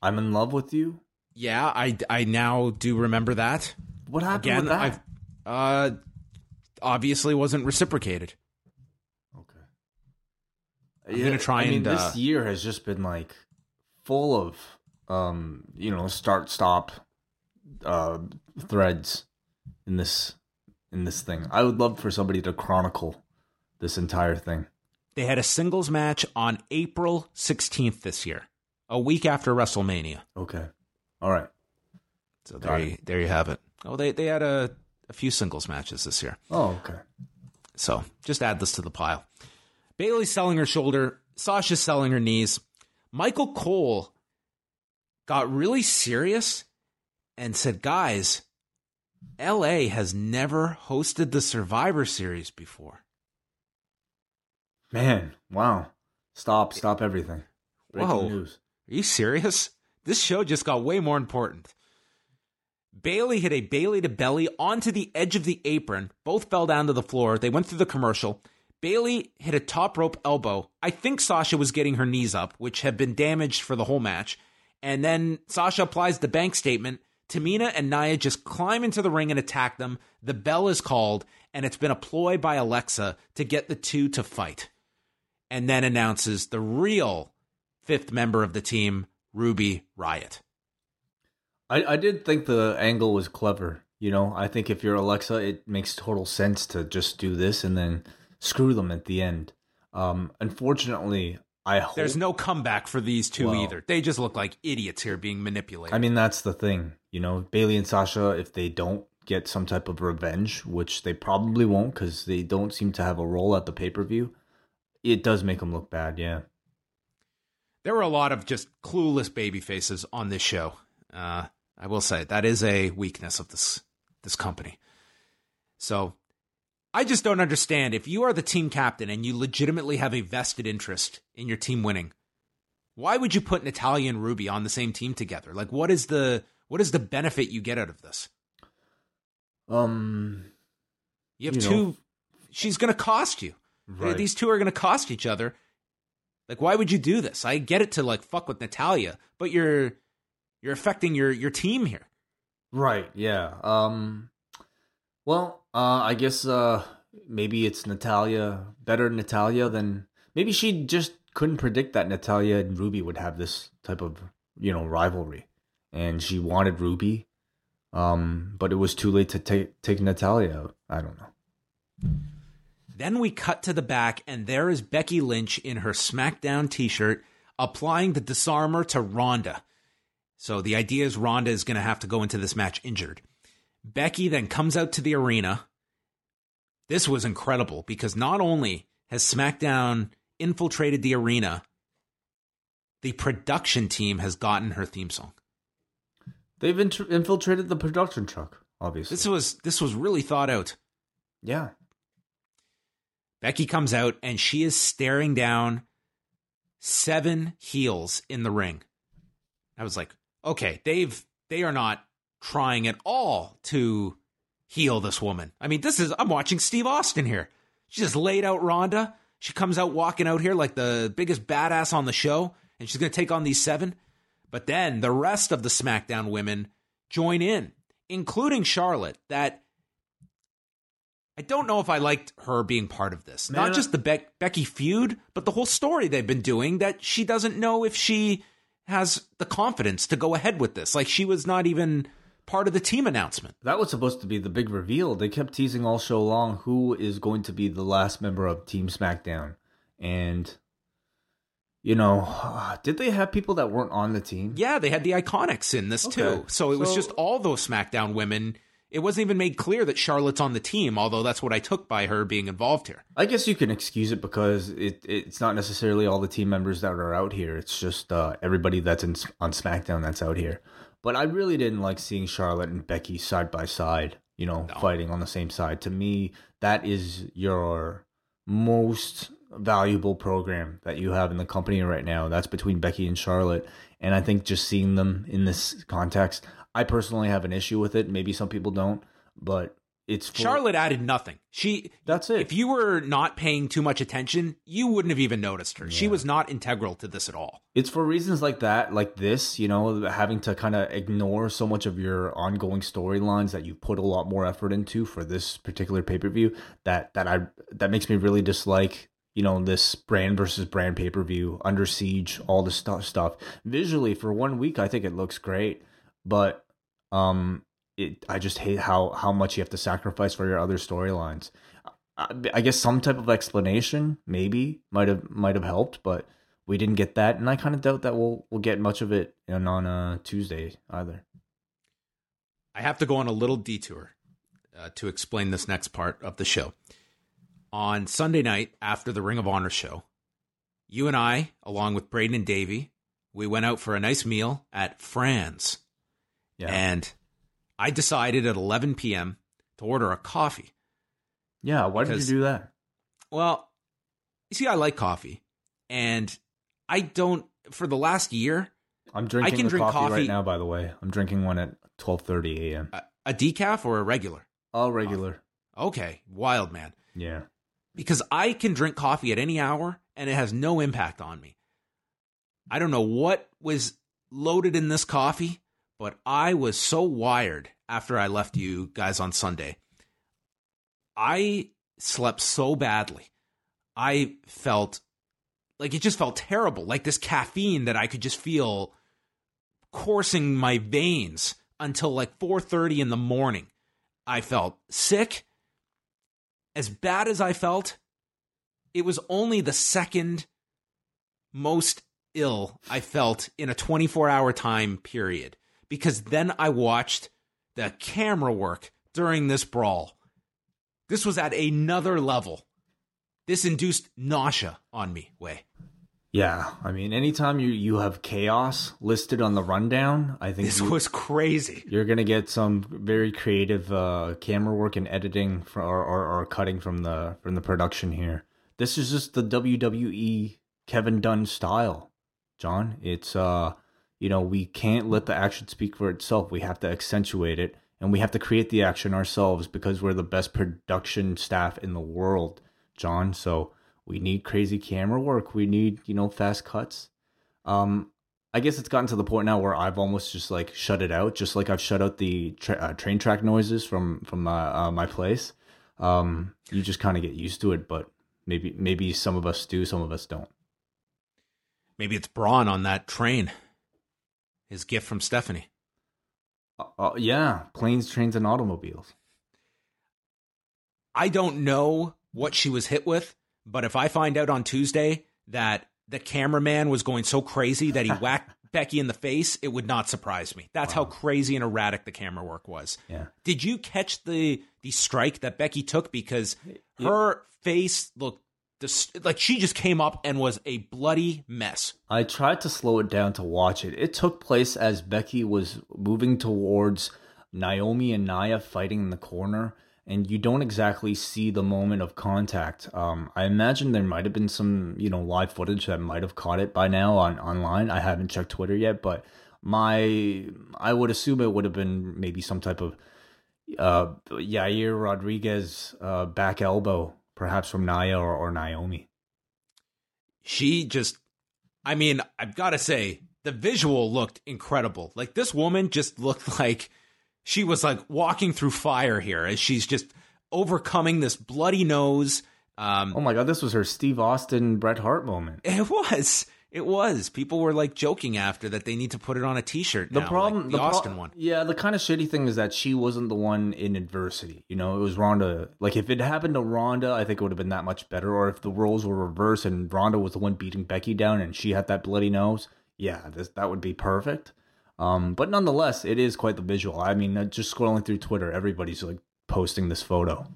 I'm in love with you. Yeah, I, I now do remember that. What happened Again, with that? I've uh, obviously wasn't reciprocated. Okay. I'm gonna try I mean, and, this uh, year has just been like full of, um, you know, start stop, uh, threads in this in this thing. I would love for somebody to chronicle this entire thing. They had a singles match on April 16th this year, a week after WrestleMania. Okay. All right. So there, you, there you have it. Oh, they they had a, a few singles matches this year. Oh, okay. So just add this to the pile. Bayley's selling her shoulder. Sasha's selling her knees. Michael Cole got really serious and said, guys, LA has never hosted the Survivor Series before. Man, wow. Stop, stop everything. Breaking Whoa. news. Are you serious? This show just got way more important. Bayley hit a Bayley to belly onto the edge of the apron. Both fell down to the floor. They went through the commercial. Bayley hit a top rope elbow. I think Sasha was getting her knees up, which have been damaged for the whole match. And then Sasha applies the bank statement. Tamina and Nia just climb into the ring and attack them. The bell is called, and it's been a ploy by Alexa to get the two to fight. And then announces the real fifth member of the team, Ruby Riott. I, I did think the angle was clever. You know, I think if you're Alexa, it makes total sense to just do this and then screw them at the end. Um, unfortunately, I hope. There's no comeback for these two Well- either. They just look like idiots here being manipulated. I mean, that's the thing. You know, Bayley and Sasha, if they don't get some type of revenge, which they probably won't because they don't seem to have a role at the pay per view, it does make them look bad. Yeah. there were a lot of just clueless baby faces on this show. Uh, I will say that is a weakness of this this company. So I just don't understand if you are the team captain and you legitimately have a vested interest in your team winning. Why would you put Natalya and Ruby on the same team together? Like, what is the what is the benefit you get out of this? Um. You have You two. know. she's going to cost you. Right. These two are going to cost each other. Like, why would you do this? I get it to like fuck with Natalya, but you're you're affecting your your team here. Right. Yeah. Um. Well, uh, I guess uh, maybe it's Natalya better Natalya than maybe she just couldn't predict that Natalya and Ruby would have this type of you know rivalry, and she wanted Ruby, um, but it was too late to take take Natalya out. I don't know. Then we cut to the back, and there is Becky Lynch in her SmackDown t shirt applying the disarmor to Ronda. So the idea is Ronda is going to have to go into this match injured. Becky then comes out to the arena. This was incredible because not only has SmackDown infiltrated the arena, the production team has gotten her theme song. They've infiltrated the production truck. Obviously. This was this was really thought out. yeah. Becky comes out and she is staring down seven heels in the ring. I was like, okay, they've they are not trying at all to heal this woman. I mean, this is I'm watching Steve Austin here. She just laid out Ronda. She comes out walking out here like the biggest badass on the show, and she's gonna take on these seven. But then the rest of the SmackDown women join in, including Charlotte, that I don't know if I liked her being part of this. Man, Not just the Be- Becky feud, but the whole story they've been doing that she doesn't know if she has the confidence to go ahead with this. Like she was not even part of the team announcement. That was supposed to be the big reveal. They kept teasing all show long who is going to be the last member of Team SmackDown. And, you know, [sighs] did they have people that weren't on the team? Yeah, they had the Iconics in this too. So it was just all those SmackDown women. It wasn't even made clear that Charlotte's on the team, although that's what I took by her being involved here. I guess you can excuse it because it it's not necessarily all the team members that are out here. It's just uh, everybody that's in, on SmackDown that's out here. But I really didn't like seeing Charlotte and Becky side by side, you know, No. fighting on the same side. To me, that is your most valuable program that you have in the company right now. That's between Becky and Charlotte. And I think just seeing them in this context, I personally have an issue with it. Maybe some people don't, but it's for, Charlotte added nothing. She That's it. If you were not paying too much attention, you wouldn't have even noticed her. She was not integral to this at all. It's for reasons like that, like this, you know, having to kind of ignore so much of your ongoing storylines that you put a lot more effort into for this particular pay per view. That that I that makes me really dislike, you know, this brand versus brand pay per view, Under Siege, all this stuff. Stuff visually for one week, I think it looks great, but um, it I just hate how how much you have to sacrifice for your other storylines. I, I guess some type of explanation maybe might have might have helped, but we didn't get that, and I kind of doubt that we'll we'll get much of it on on uh, Tuesday either. I have to go on a little detour uh, to explain this next part of the show. On Sunday night after the Ring of Honor show, you and I, along with Braden and Davey, we went out for a nice meal at Fran's. Yeah, And I decided at 11 p.m. to order a coffee. yeah. Why because- did you do that? Well, you see, I like coffee, and I don't. For the last year, I'm drinking can the drink coffee, coffee- right now. By the way, I'm drinking one at 12:30 a.m. a, a decaf or a regular. All regular. Okay, wild man. Yeah, Because I can drink coffee at any hour, and it has no impact on me. I don't know what was loaded in this coffee, but I was so wired after I left you guys on Sunday. I slept so badly. I felt like it just felt terrible, like this caffeine that I could just feel coursing my veins until like 4:30 in the morning. I felt sick. As bad as I felt, it was only the second most ill I felt in a 24-hour time period because then I watched the camera work during this brawl. This was at another level. This induced nausea on me, way. yeah. I mean, anytime you you have chaos listed on the rundown, I think This you- was crazy. you're gonna get some very creative uh, camera work and editing for, or, or, or cutting from the from the production here. This is just the WWE Kevin Dunn style, John. It's uh, you know, we can't let the action speak for itself. We have to accentuate it, and we have to create the action ourselves because we're the best production staff in the world, John. So we need crazy camera work. We need you know fast cuts. Um, I guess it's gotten to the point now where I've almost just like shut it out, just like I've shut out the tra- uh, train track noises from from my uh, my place. Um, you just kind of get used to it, but maybe maybe some of us do, some of us don't. Maybe it's Braun on that train. His gift from Stephanie. Uh, uh, yeah, planes, trains, and automobiles. I don't know what she was hit with, but if I find out on Tuesday that the cameraman was going so crazy that he [laughs] whacked Becky in the face, it would not surprise me. That's how crazy and erratic the camera work was. Yeah. Did you catch the the strike that Becky took because her face looked dis- like she just came up and was a bloody mess. I tried to slow it down to watch it. It took place as Becky was moving towards Naomi and Nia fighting in the corner, and you don't exactly see the moment of contact. Um, I imagine there might have been some, you know, live footage that might have caught it by now on online. I haven't checked Twitter yet, but my I would assume it would have been maybe some type of uh Yair Rodriguez uh back elbow, perhaps from Nia or, or Naomi. she just i mean i've got to say the visual looked incredible like this woman just looked [laughs] like she was like walking through fire here as she's just overcoming this bloody nose um Oh my god, this was her Steve Austin Bret Hart moment. it was it was people were like joking after that they need to put it on a t-shirt The now, problem, like the, pro- austin one Yeah, the kind of shitty thing is that she wasn't the one in adversity. You know, it was Ronda. Like if it happened to Ronda, I think it would have been that much better. Or if the roles were reversed and Ronda was the one beating Becky down and she had that bloody nose, yeah, this that would be perfect. Um, but nonetheless, it is quite the visual. I mean, uh, just scrolling through Twitter, everybody's like posting this photo.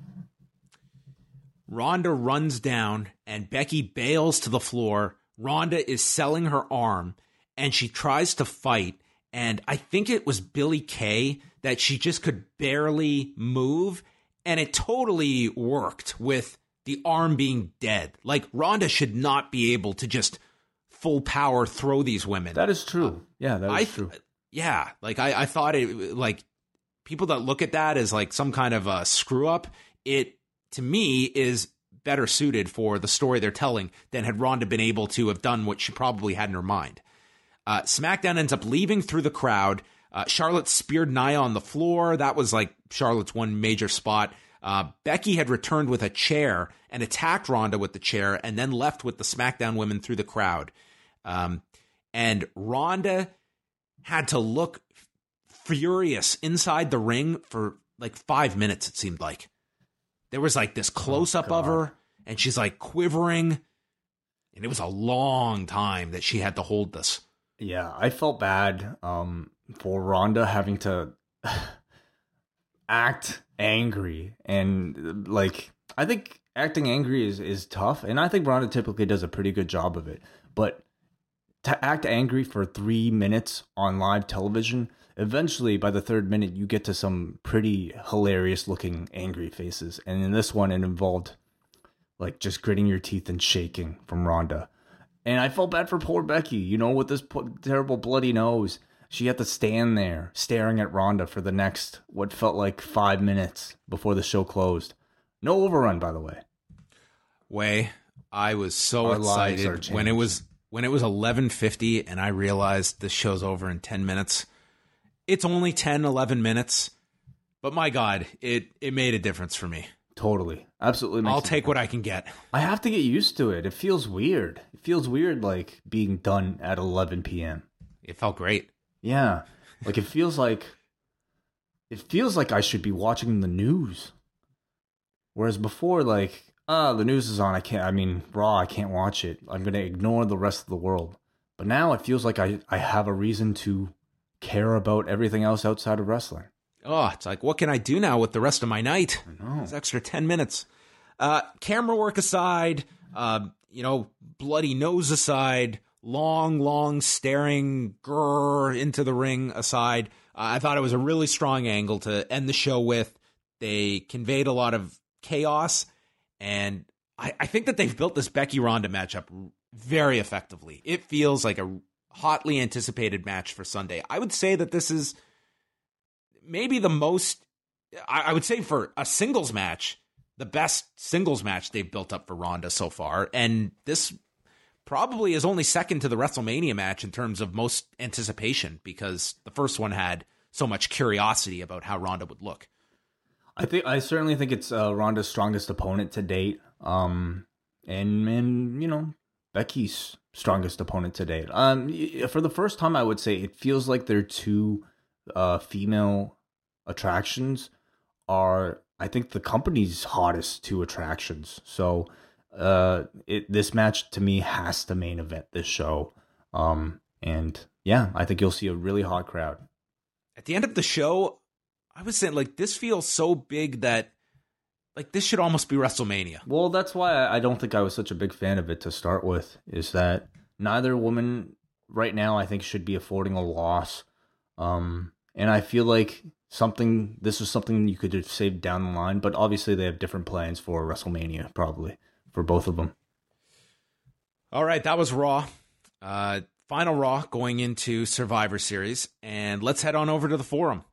Ronda runs down and Becky bails to the floor. Ronda is selling her arm and she tries to fight. And I think it was Billy Kay that she just could barely move. And it totally worked with the arm being dead. Like Ronda should not be able to just full power throw these women. That is true. Yeah, that is I true. yeah, like I, I thought it like people that look at that as like some kind of a screw up, it to me is better suited for the story they're telling than had Ronda been able to have done what she probably had in her mind. Uh, SmackDown ends up leaving through the crowd. Uh, Charlotte speared Nia on the floor. That was like Charlotte's one major spot. Uh, Becky had returned with a chair and attacked Ronda with the chair and then left with the SmackDown women through the crowd. Um, and Ronda had to look furious inside the ring for like five minutes, it seemed like. There was like this close up oh, of her, and she's like quivering. And it was a long time that she had to hold this. Yeah, I felt bad um, for Ronda having to [sighs] act angry and like I think acting angry is is tough, and I think Ronda typically does a pretty good job of it. But to act angry for three minutes on live television, eventually by the third minute you get to some pretty hilarious looking angry faces, and in this one it involved like just gritting your teeth and shaking from Ronda. And I felt bad for poor Becky, you know, with this terrible bloody nose she had to stand there staring at Ronda for the next what felt like five minutes before the show closed. No overrun, by the way. Way, I was so Our excited when it was when it was eleven fifty, and I realized the show's over in ten minutes. It's only 10, 11 minutes, but my God, it it made a difference for me. Totally, absolutely. I'll take what I can get. I have to get used to it. It feels weird. It feels weird, like being done at eleven p.m. It felt great. Yeah. Like it feels like it feels like I should be watching the news. Whereas before, like, ah, oh, the news is on. I can't. I mean, Raw. I can't watch it. I'm gonna ignore the rest of the world. But now it feels like I I have a reason to care about everything else outside of wrestling. Oh, it's like what can I do now with the rest of my night? It's extra ten minutes. Uh, camera work aside, uh, you know, bloody nose aside, long, long staring grrr into the ring aside. Uh, I thought it was a really strong angle to end the show with. They conveyed a lot of chaos, and I, I think that they've built this Becky Ronda matchup very effectively. It feels like a hotly anticipated match for Sunday. I would say that this is maybe the most, I, would say for a singles match, the best singles match they've built up for Ronda so far. And this probably is only second to the WrestleMania match in terms of most anticipation because the first one had so much curiosity about how Ronda would look. I think I certainly think it's uh, Ronda's strongest opponent to date. Um, and and you know Becky's strongest opponent to date. Um, for the first time, I would say it feels like their two uh, female attractions are, I think, the company's hottest two attractions. So uh, it this match to me has to main event this show. Um, and yeah, I think you'll see a really hot crowd. At the end of the show, I was saying like this feels so big that like this should almost be WrestleMania. Well, that's why I don't think I was such a big fan of it to start with. Is that neither woman right now I think should be affording a loss. Um, and I feel like something this is something you could have saved down the line, but obviously they have different plans for WrestleMania probably for both of them. All right, that was Raw. Uh, final Raw going into Survivor Series, and let's head on over to the forum.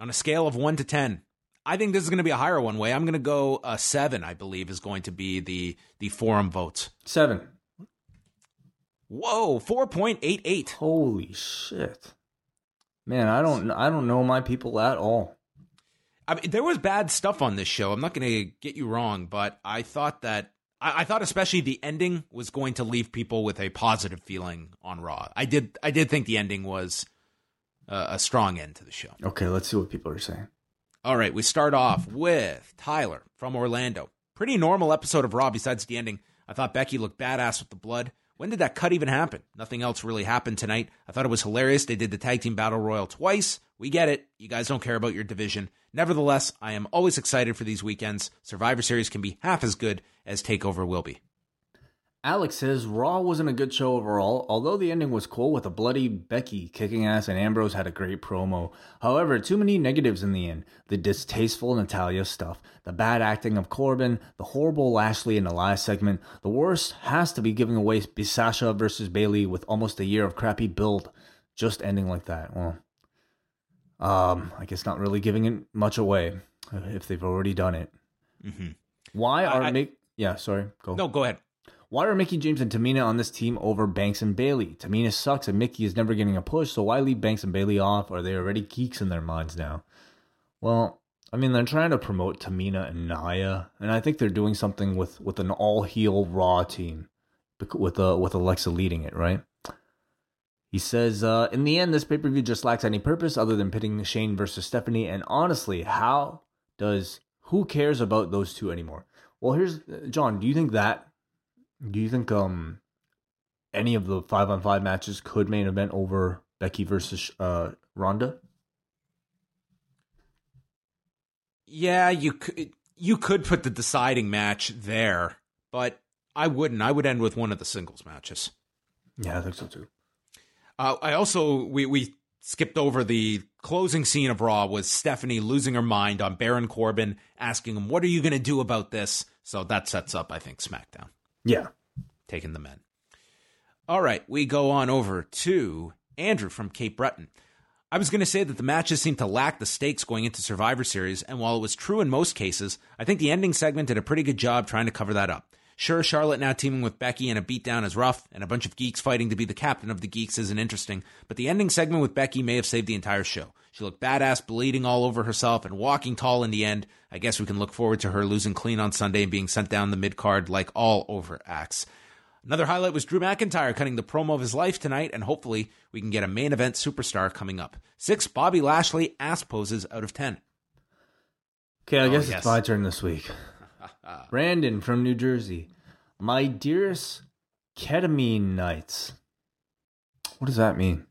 On a scale of one to ten, I think this is going to be a higher one. Way I'm going to go a seven. I believe is going to be the the forum votes. Seven. Whoa, four point eight eight. Holy shit, man! I don't I don't know my people at all. I mean, there was bad stuff on this show. I'm not going to get you wrong, but I thought that I, I, thought especially the ending was going to leave people with a positive feeling on Raw. I did I did think the ending was a, a strong end to the show. Okay, let's see what people are saying. All right, we start off with Tyler from Orlando. Pretty normal episode of Raw besides the ending. I thought Becky looked badass with the blood. When did that cut even happen? Nothing else really happened tonight. I thought it was hilarious. They did the tag team battle royal twice. We get it. You guys don't care about your division. Nevertheless, I am always excited for these weekends. Survivor Series can be half as good as TakeOver will be. Alex says Raw wasn't a good show overall, although the ending was cool with a bloody Becky kicking ass and Ambrose had a great promo. However, too many negatives in the end. The distasteful Natalya stuff, the bad acting of Corbin, the horrible Lashley in the last segment. The worst has to be giving away Sasha versus Bayley with almost a year of crappy build, just ending like that. Well, Um, I guess not really giving it much away if they've already done it. Why are I- I- Mick? Yeah, sorry. Go. No, go ahead. Why are Mickie James and Tamina on this team over Banks and Bayley? Tamina sucks and Mickie is never getting a push, so why leave Banks and Bayley off? Are they already geeks in their minds now? Well, I mean, they're trying to promote Tamina and Nia, and I think they're doing something with with an all heel Raw team, with uh, with Alexa leading it, right? He says, uh, in the end, this pay per view just lacks any purpose other than pitting Shane versus Stephanie. And honestly, how does who cares about those two anymore? Well, here's John. Do you think that? Do you think um any of the five on five matches could main event over Becky versus uh Ronda? Yeah, you could you could put the deciding match there, but I wouldn't. I would end with one of the singles matches. Yeah, I think so too. Uh, I also we we skipped over the closing scene of Raw was Stephanie losing her mind on Baron Corbin, asking him, "What are you going to do about this?" So that sets up, I think, SmackDown Yeah. taking the men. All right, we go on over to Andrew from Cape Breton. I was going to say that the matches seemed to lack the stakes going into Survivor Series, and while it was true in most cases, I think the ending segment did a pretty good job trying to cover that up. Sure, Charlotte now teaming with Becky in a beatdown is rough, and a bunch of geeks fighting to be the captain of the geeks isn't interesting, but the ending segment with Becky may have saved the entire show. She looked badass, bleeding all over herself, and walking tall in the end. I guess we can look forward to her losing clean on Sunday and being sent down the mid card like all over acts. Another highlight was Drew McIntyre cutting the promo of his life tonight, and hopefully we can get a main event superstar coming up. Six Bobby Lashley ass poses out of ten. Okay, I Oh, guess yes. it's my turn this week. [laughs] Brandon from New Jersey. My dearest ketamine nights. What does that mean?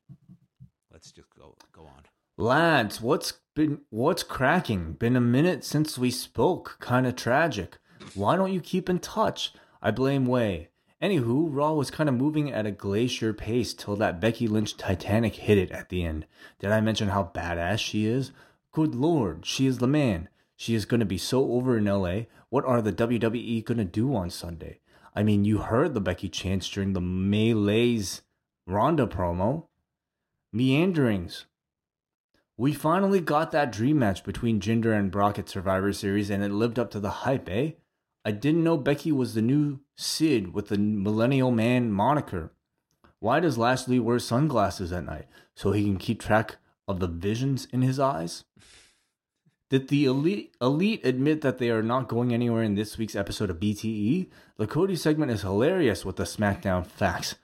Let's just go go on. Lads, what's been what's cracking? Been a minute since we spoke. Kinda tragic. Why don't you keep in touch? I blame Wai. Anywho, Raw was kind of moving at a glacier pace till that Becky Lynch Titanic hit it at the end. Did I mention how badass she is? Good lord, she is the man. She is gonna be so over in LA. What are the WWE gonna do on Sunday? I mean, you heard the Becky chants during the Melee's Ronda promo. Meanderings. We finally got that dream match between Jinder and Brock at Survivor Series, and it lived up to the hype, eh? I didn't know Becky was the new Sid with the Millennial Man moniker. Why does Lashley wear sunglasses at night? So he can keep track of the visions in his eyes? Did the elite, elite admit that they are not going anywhere in this week's episode of BTE? The Cody segment is hilarious with the SmackDown facts.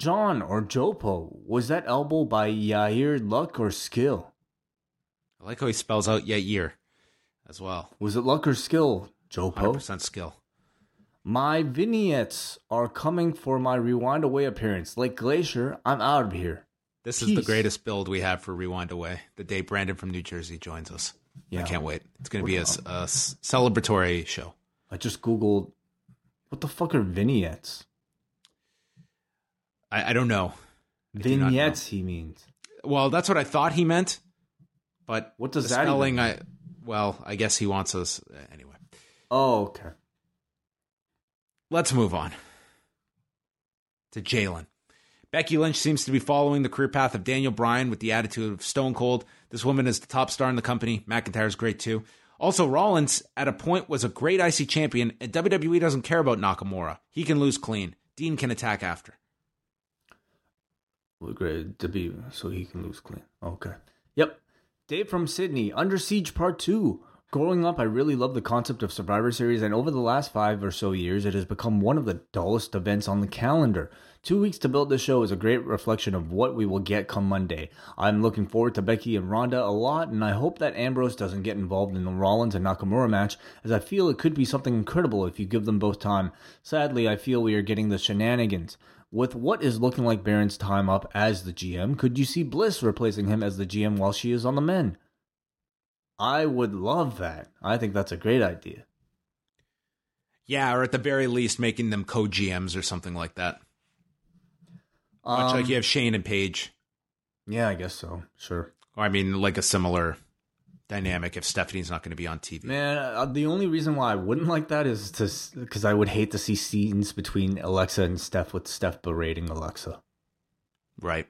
John or Jopo, was that elbow by Yair luck or skill? I like how he spells out Yair as well. Was it luck or skill, Jopo? 100% skill. My vignettes are coming for my Rewind Away appearance. Like Glacier, I'm out of here. This is the greatest build we have for Rewind Away. The day Brandon from New Jersey joins us. I can't wait. It's going to be a celebratory show. I just Googled, what the fuck are vignettes? I, I don't know. I do know. He means. Well, that's what I thought he meant, but What does that spelling? mean? I well, I guess he wants us uh, anyway. Oh, okay. Let's move on to Jalen. Becky Lynch seems to be following the career path of Daniel Bryan with the attitude of Stone Cold. This woman is the top star in the company. McIntyre's great too. Also, Rollins at a point was a great IC champion, and WWE doesn't care about Nakamura. He can lose clean. Dean can attack after. Great uh, to be so he can lose clean. Okay. Yep. Dave from Sydney, Under Siege Part 2. Growing up, I really loved the concept of Survivor Series, and over the last five or so years, it has become one of the dullest events on the calendar. Two weeks to build the show is a great reflection of what we will get come Monday. I'm looking forward to Becky and Ronda a lot, and I hope that Ambrose doesn't get involved in the Rollins and Nakamura match, as I feel it could be something incredible if you give them both time. Sadly, I feel we are getting the shenanigans. With what is looking like Baron's time up as the GM, could you see Bliss replacing him as the GM while she is on the men? I would love that. I think that's a great idea. Yeah, or at the very least, making them co GMs or something like that. Much Um, like you have Shane and Paige. Yeah, I guess so. Sure. Or I mean, like a similar dynamic if Stephanie's not going to be on TV. Man, uh, the only reason why I wouldn't like that is to because I would hate to see scenes between Alexa and Steph with Steph berating Alexa. Right.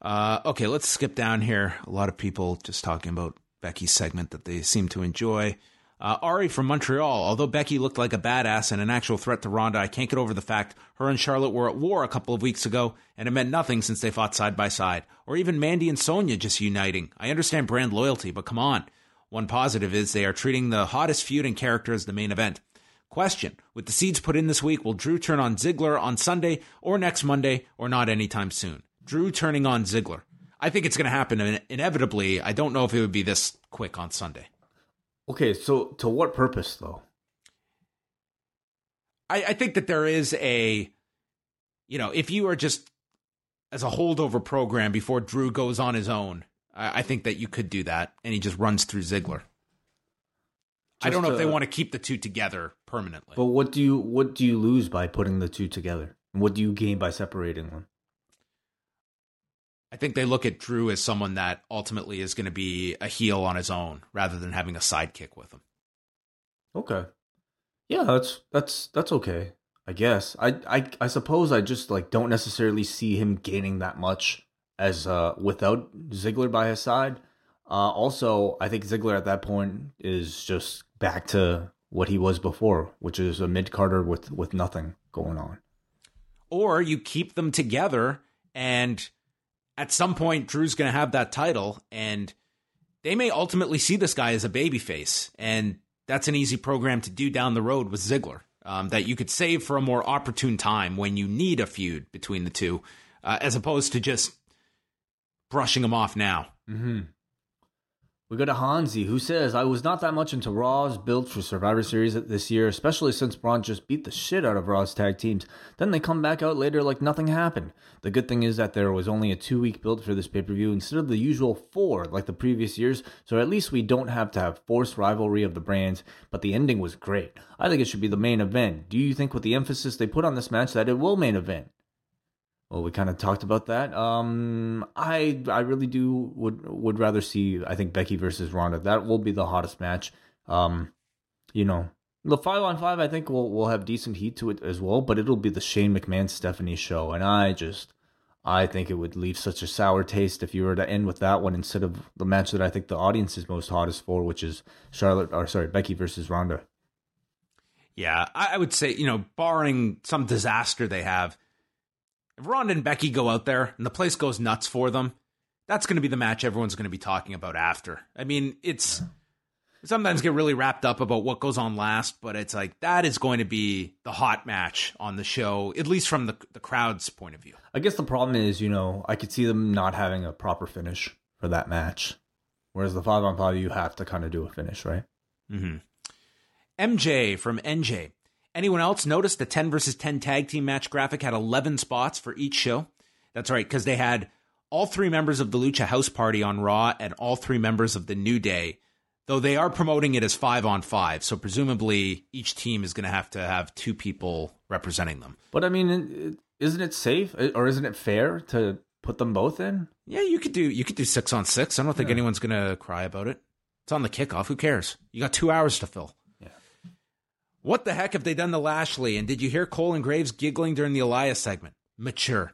Uh, okay, let's skip down here. A lot of people just talking about Becky's segment that they seem to enjoy. Uh, Ari from Montreal. Although Becky looked like a badass and an actual threat to Ronda, I can't get over the fact her and Charlotte were at war a couple of weeks ago, and it meant nothing since they fought side by side. Or even Mandy and Sonya just uniting. I understand brand loyalty, but come on. One positive is they are treating the hottest feud and character as the main event. Question With the seeds put in this week, will Drew turn on Ziggler on Sunday or next Monday or not anytime soon? Drew turning on Ziggler. I think it's going to happen inevitably. I don't know if it would be this quick on Sunday. Okay, so to what purpose though? I, I think that there is a, you know, if you are just as a holdover program before Drew goes on his own, I, I think that you could do that, and he just runs through Ziggler. Just I don't know to, if they want to keep the two together permanently. But what do you what do you lose by putting the two together? And what do you gain by separating them? I think they look at Drew as someone that ultimately is going to be a heel on his own rather than having a sidekick with him. Okay. Yeah, that's that's that's okay. I guess. I I I suppose I just like don't necessarily see him gaining that much as uh without Ziggler by his side. Uh also, I think Ziggler at that point is just back to what he was before, which is a mid carder with with nothing going on. Or you keep them together and at some point Drew's going to have that title and they may ultimately see this guy as a babyface and that's an easy program to do down the road with Ziggler um, that you could save for a more opportune time when you need a feud between the two uh, as opposed to just brushing them off now. Mm-hmm. We go to Hanzi, who says, I was not that much into Raw's build for Survivor Series this year, especially since Braun just beat the shit out of Raw's tag teams. Then they come back out later like nothing happened. The good thing is that there was only a two week build for this pay per view instead of the usual four like the previous years, so at least we don't have to have forced rivalry of the brands, but the ending was great. I think it should be the main event. Do you think, with the emphasis they put on this match, that it will main event? Well, we kind of talked about that. Um, I I really do would would rather see I think Becky versus Ronda. That will be the hottest match. Um, you know, the five on five I think will will have decent heat to it as well, but it'll be the Shane McMahon Stephanie show, and I just I think it would leave such a sour taste if you were to end with that one instead of the match that I think the audience is most hottest for, which is Charlotte or sorry Becky versus Ronda. Yeah, I would say you know, barring some disaster they have if Ronda and Becky go out there and the place goes nuts for them, that's going to be the match everyone's going to be talking about after. I mean, it's sometimes get really wrapped up about what goes on last, but it's like that is going to be the hot match on the show, at least from the the crowd's point of view. I guess the problem is, you know, I could see them not having a proper finish for that match, whereas the five on five you have to kind of do a finish, right? Mm-hmm. MJ from NJ. Anyone else notice the 10 versus 10 tag team match graphic had 11 spots for each show? That's right, because they had all three members of the Lucha House Party on Raw and all three members of the New Day, though they are promoting it as five on five. So presumably each team is going to have to have two people representing them. But I mean, isn't it safe uh, or isn't it fair to put them both in? Yeah, you could do you could do six on six. I don't think yeah. anyone's going to cry about it. It's on the kickoff. Who cares? You got two hours to fill. What the heck have they done to Lashley? And did you hear Cole and Graves giggling during the Elias segment? Mature.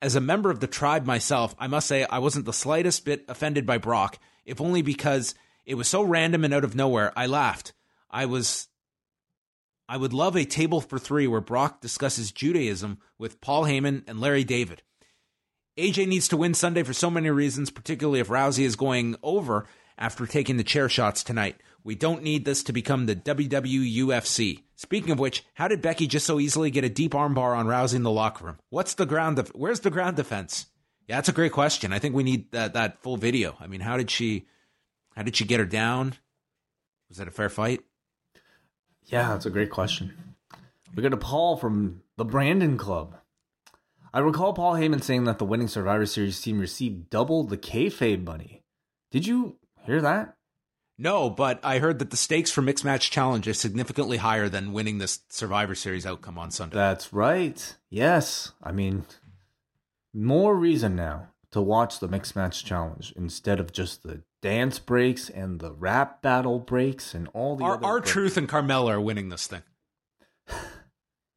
As a member of the tribe myself, I must say I wasn't the slightest bit offended by Brock, if only because it was so random and out of nowhere. I laughed. I was. I would love a table for three where Brock discusses Judaism with Paul Heyman and Larry David. AJ needs to win Sunday for so many reasons, particularly if Rousey is going over after taking the chair shots tonight. We don't need this to become the WWUFC. Speaking of which, how did Becky just so easily get a deep armbar on Rousey in the locker room? What's the ground? Def- Where's the ground defense? Yeah, that's a great question. I think we need that that full video. I mean, how did she? How did she get her down? Was that a fair fight? Yeah, that's a great question. We got a Paul from the Brandon Club. I recall Paul Heyman saying that the winning Survivor Series team received double the kayfabe money. Did you hear that? No, but I heard that the stakes for mixed match challenge is significantly higher than winning this Survivor Series outcome on Sunday. That's right. Yes. I mean, more reason now to watch the mixed match challenge instead of just the dance breaks and the rap battle breaks and all the other our, R-Truth and Carmella are winning this thing. [laughs]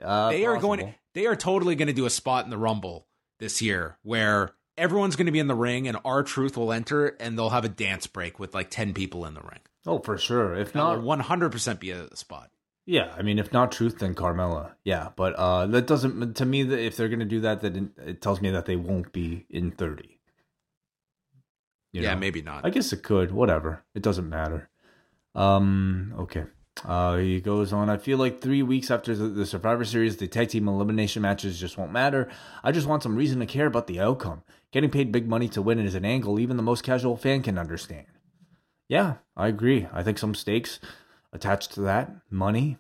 Uh, they possible. are going. To, They are totally going to do a spot in the Rumble this year where everyone's going to be in the ring, and R-Truth will enter, and they'll have a dance break with like ten people in the ring. Oh, for sure. If That not, one hundred percent be a spot. yeah. I mean, if not Truth, then Carmella. Yeah, but uh, that doesn't. To me, that if they're gonna do that, then it tells me that they won't be in thirty. You yeah, know? maybe not. I guess it could. Whatever. It doesn't matter. Um. Okay. Uh, he goes on. I feel like three weeks after the, the Survivor Series, the tag team elimination matches just won't matter. I just want some reason to care about the outcome. Getting paid big money to win is an angle even the most casual fan can understand. Yeah, I agree. I think some stakes attached to that money,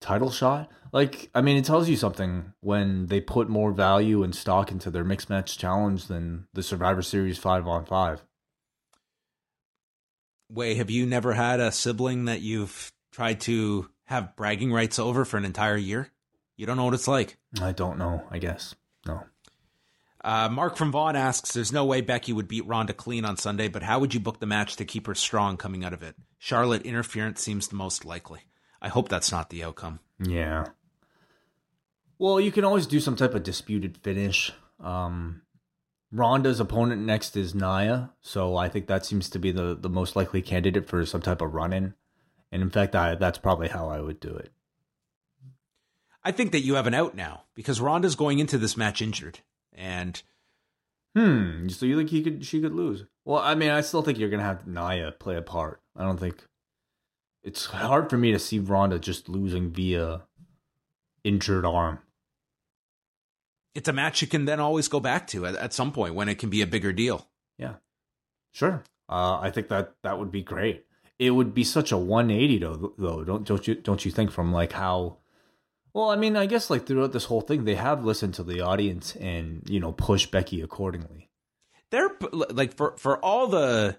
title shot. Like, I mean, it tells you something when they put more value and stock into their mixed match challenge than the Survivor Series five on five. Wai, have you never had a sibling that you've tried to have bragging rights over for an entire year? You don't know what it's like. I don't know. I guess no. Uh, Mark from Vaughan asks, "There's no way Becky would beat Ronda clean on Sunday, but how would you book the match to keep her strong coming out of it? Charlotte interference seems the most likely. I hope that's not the outcome. Yeah. Well, you can always do some type of disputed finish. Um, Ronda's opponent next is Nia, so I think that seems to be the, the most likely candidate for some type of run in. And in fact, I, that's probably how I would do it. I think that you have an out now because Ronda's going into this match injured, and Hmm. So you think he could she could lose? Well, I mean, I still think you're gonna have Nia play a part. I don't think it's hard for me to see Ronda just losing via injured arm. it's a match you can then always go back to at, at some point when it can be a bigger deal. Yeah, sure. Uh, I think that that would be great. It would be such a 180 though. Though don't don't you don't you think from like how? Well, I mean, I guess like throughout this whole thing, they have listened to the audience and you know push Becky accordingly. They're like for for all the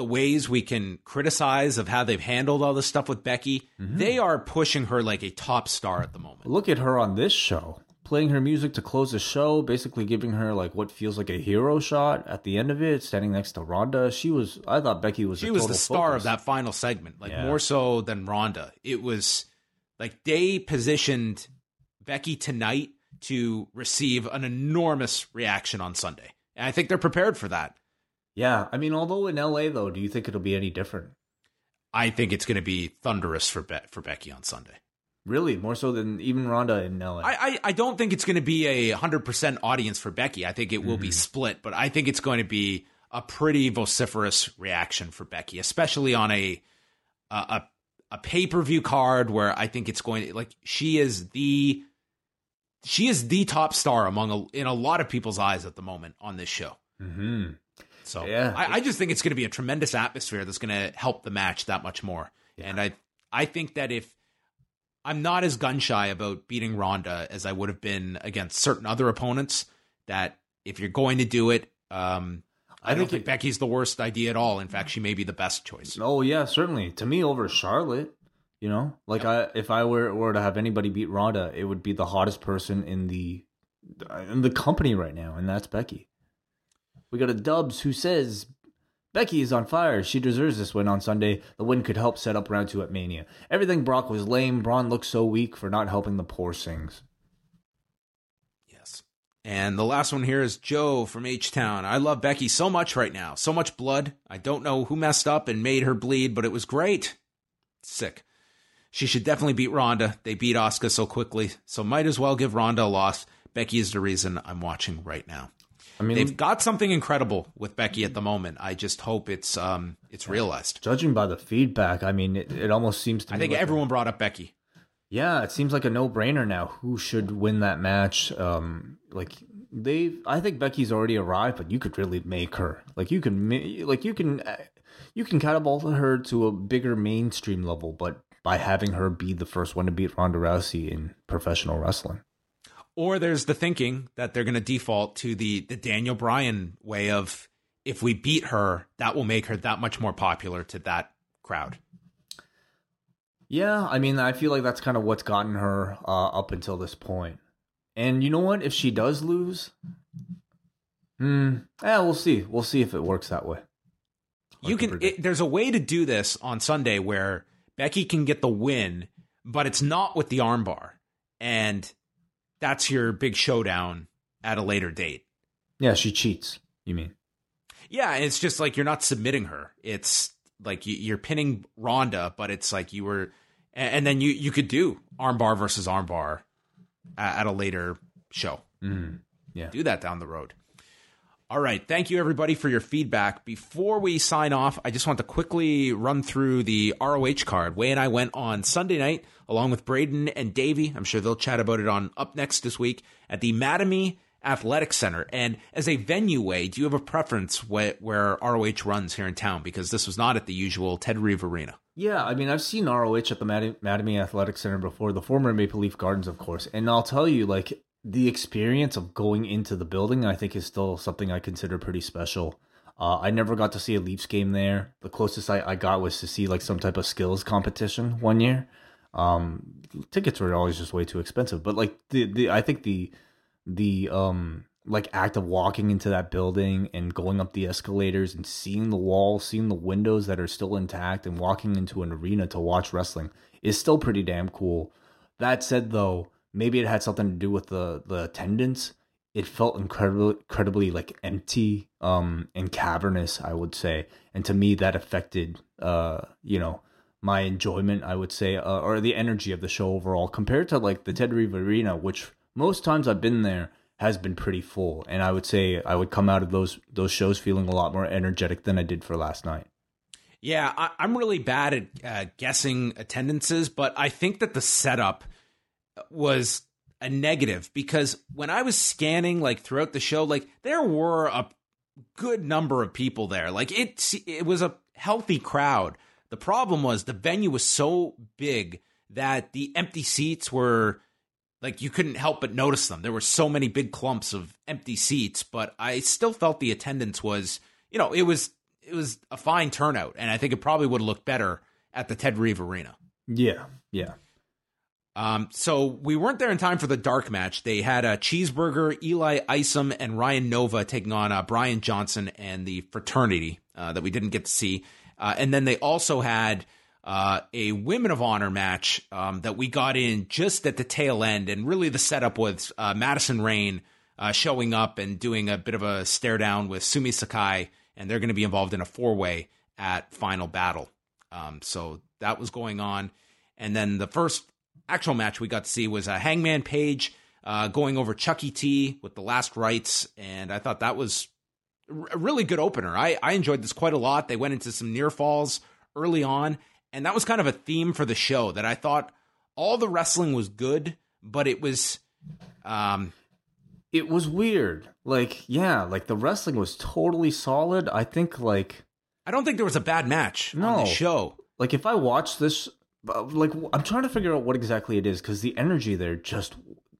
the ways we can criticize of how they've handled all this stuff with Becky, mm-hmm. they are pushing her like a top star at the moment. Look at her on this show, playing her music to close the show, basically giving her like what feels like a hero shot at the end of it, standing next to Ronda. She was, I thought Becky was. She was the star focus. of that final segment, like Yeah. more so than Ronda. It was like they positioned Becky tonight to receive an enormous reaction on Sunday. And I think they're prepared for that. Yeah, I mean, although in LA though, do you think it'll be any different? I think it's going to be thunderous for Be- for Becky on Sunday. Really, more so than even Ronda in LA. I, I, I don't think it's going to be a 100% audience for Becky. I think it will Mm-hmm. be split, but I think it's going to be a pretty vociferous reaction for Becky, especially on a a, a, a pay-per-view card where I think it's going to like she is the she is the top star among a, in a lot of people's eyes at the moment on this show. hmm So Yeah. I, I just think it's going to be a tremendous atmosphere that's going to help the match that much more. And I I think that if I'm not as gun shy about beating Ronda as I would have been against certain other opponents, that if you're going to do it, um, I, I don't think think it- Becky's the worst idea at all. In fact, she may be the best choice. Oh yeah, certainly. To me, over Charlotte, you know, like I if I were were to have anybody beat Ronda, it would be the hottest person in the in the company right now, and that's Becky. We got a Dubs who says Becky is on fire. She deserves this win on Sunday. The win could help set up round two at Mania. Everything Brock was lame. Braun looked so weak for not helping the poor Singhs. Yes. And the last one here is Joe from H Town. I love Becky so much right now. So much blood. I don't know who messed up and made her bleed, but it was great. Sick. She should definitely beat Ronda. They beat Asuka so quickly, so might as well give Ronda a loss. Becky is the reason I'm watching right now. I mean, They've got something incredible with Becky at the moment. I just hope it's um it's realized. judging by the feedback, I mean, it, it almost seems to I think like a- everyone brought up Becky. Yeah, it seems like a no-brainer now. Who should win that match? Um, like they, I think Becky's already arrived, but you could really make her. Like you can, like you can, you can catapult her to a bigger mainstream level, but by having her be the first one to beat Ronda Rousey in professional wrestling. Or there's the thinking that they're going to default to the the Daniel Bryan way of if we beat her, that will make her that much more popular to that crowd. Yeah, I mean, I feel like that's kind of what's gotten her uh, up until this point. And you know what? If she does lose, hmm, yeah, we'll see. We'll see if it works that way. You Hard can it, there's a way to do this on Sunday where Becky can get the win, but it's not with the armbar. And that's your big showdown at a later date. Yeah, she cheats. You mean? Yeah, it's just like you're not submitting her. It's like you're pinning Ronda, but it's like you were, and then you you could do armbar versus armbar at a later show. Mm, yeah, do that down the road. All right. Thank you, everybody, for your feedback. Before we sign off, I just want to quickly run through the ROH card. Wai and I went on Sunday night along with Braden and Davey. I'm sure they'll chat about it on Up Next this week at the Mattamy Athletic Center. And as a venue Wai, do you have a preference where, where ROH runs here in town? Because this was not at the usual Ted Reeve Arena. Yeah, I mean, I've seen ROH at the Mattamy Athletic Center before, the former Maple Leaf Gardens, of course. And I'll tell you, like, the experience of going into the building, I think, is still something I consider pretty special. Uh, I never got to see a Leafs game there. The closest I, I got was to see like some type of skills competition one year. Um, tickets were always just way too expensive, but like the, the I think the the um like act of walking into that building and going up the escalators and seeing the walls, seeing the windows that are still intact, and walking into an arena to watch wrestling is still pretty damn cool. That said, though, maybe it had something to do with the the attendance. It felt incredibly, incredibly like empty um, and cavernous, I would say, and to me that affected, uh, you know, my enjoyment. I would say, uh, or the energy of the show overall, compared to like the Ted Reeve Arena, which most times I've been there has been pretty full, and I would say I would come out of those those shows feeling a lot more energetic than I did for last night. Yeah, I, am really bad at uh, guessing attendances, but I think that the setup was a negative because when I was scanning like throughout the show, like there were a good number of people there. Like it, it was a healthy crowd. The problem was the venue was so big that the empty seats were like you couldn't help but notice them. There were so many big clumps of empty seats, but I still felt the attendance was, you know, it was it was a fine turnout, and I think it probably would have looked better at the Ted Reeve Arena. Yeah, yeah. Um, so we weren't there in time for the dark match. They had a cheeseburger, Eli Isom, and Ryan Nova taking on uh, Brian Johnson and the fraternity uh, that we didn't get to see. Uh, and then they also had uh, a Women of Honor match um, that we got in just at the tail end. And really, the setup was uh, Madison Rayne uh, showing up and doing a bit of a stare down with Sumi Sakai, and they're going to be involved in a four way at Final Battle. Um, so that was going on. And then the first actual match we got to see was a Hangman Page uh, going over Chucky T with the last rites, and I thought that was a really good opener. I, I enjoyed this quite a lot. They went into some near falls early on, and that was kind of a theme for the show that I thought all the wrestling was good, but it was um it was weird. Like, yeah, like the wrestling was totally solid. I think like I don't think there was a bad match no. on the show. Like if I watched this like I'm trying to figure out what exactly it is because the energy there just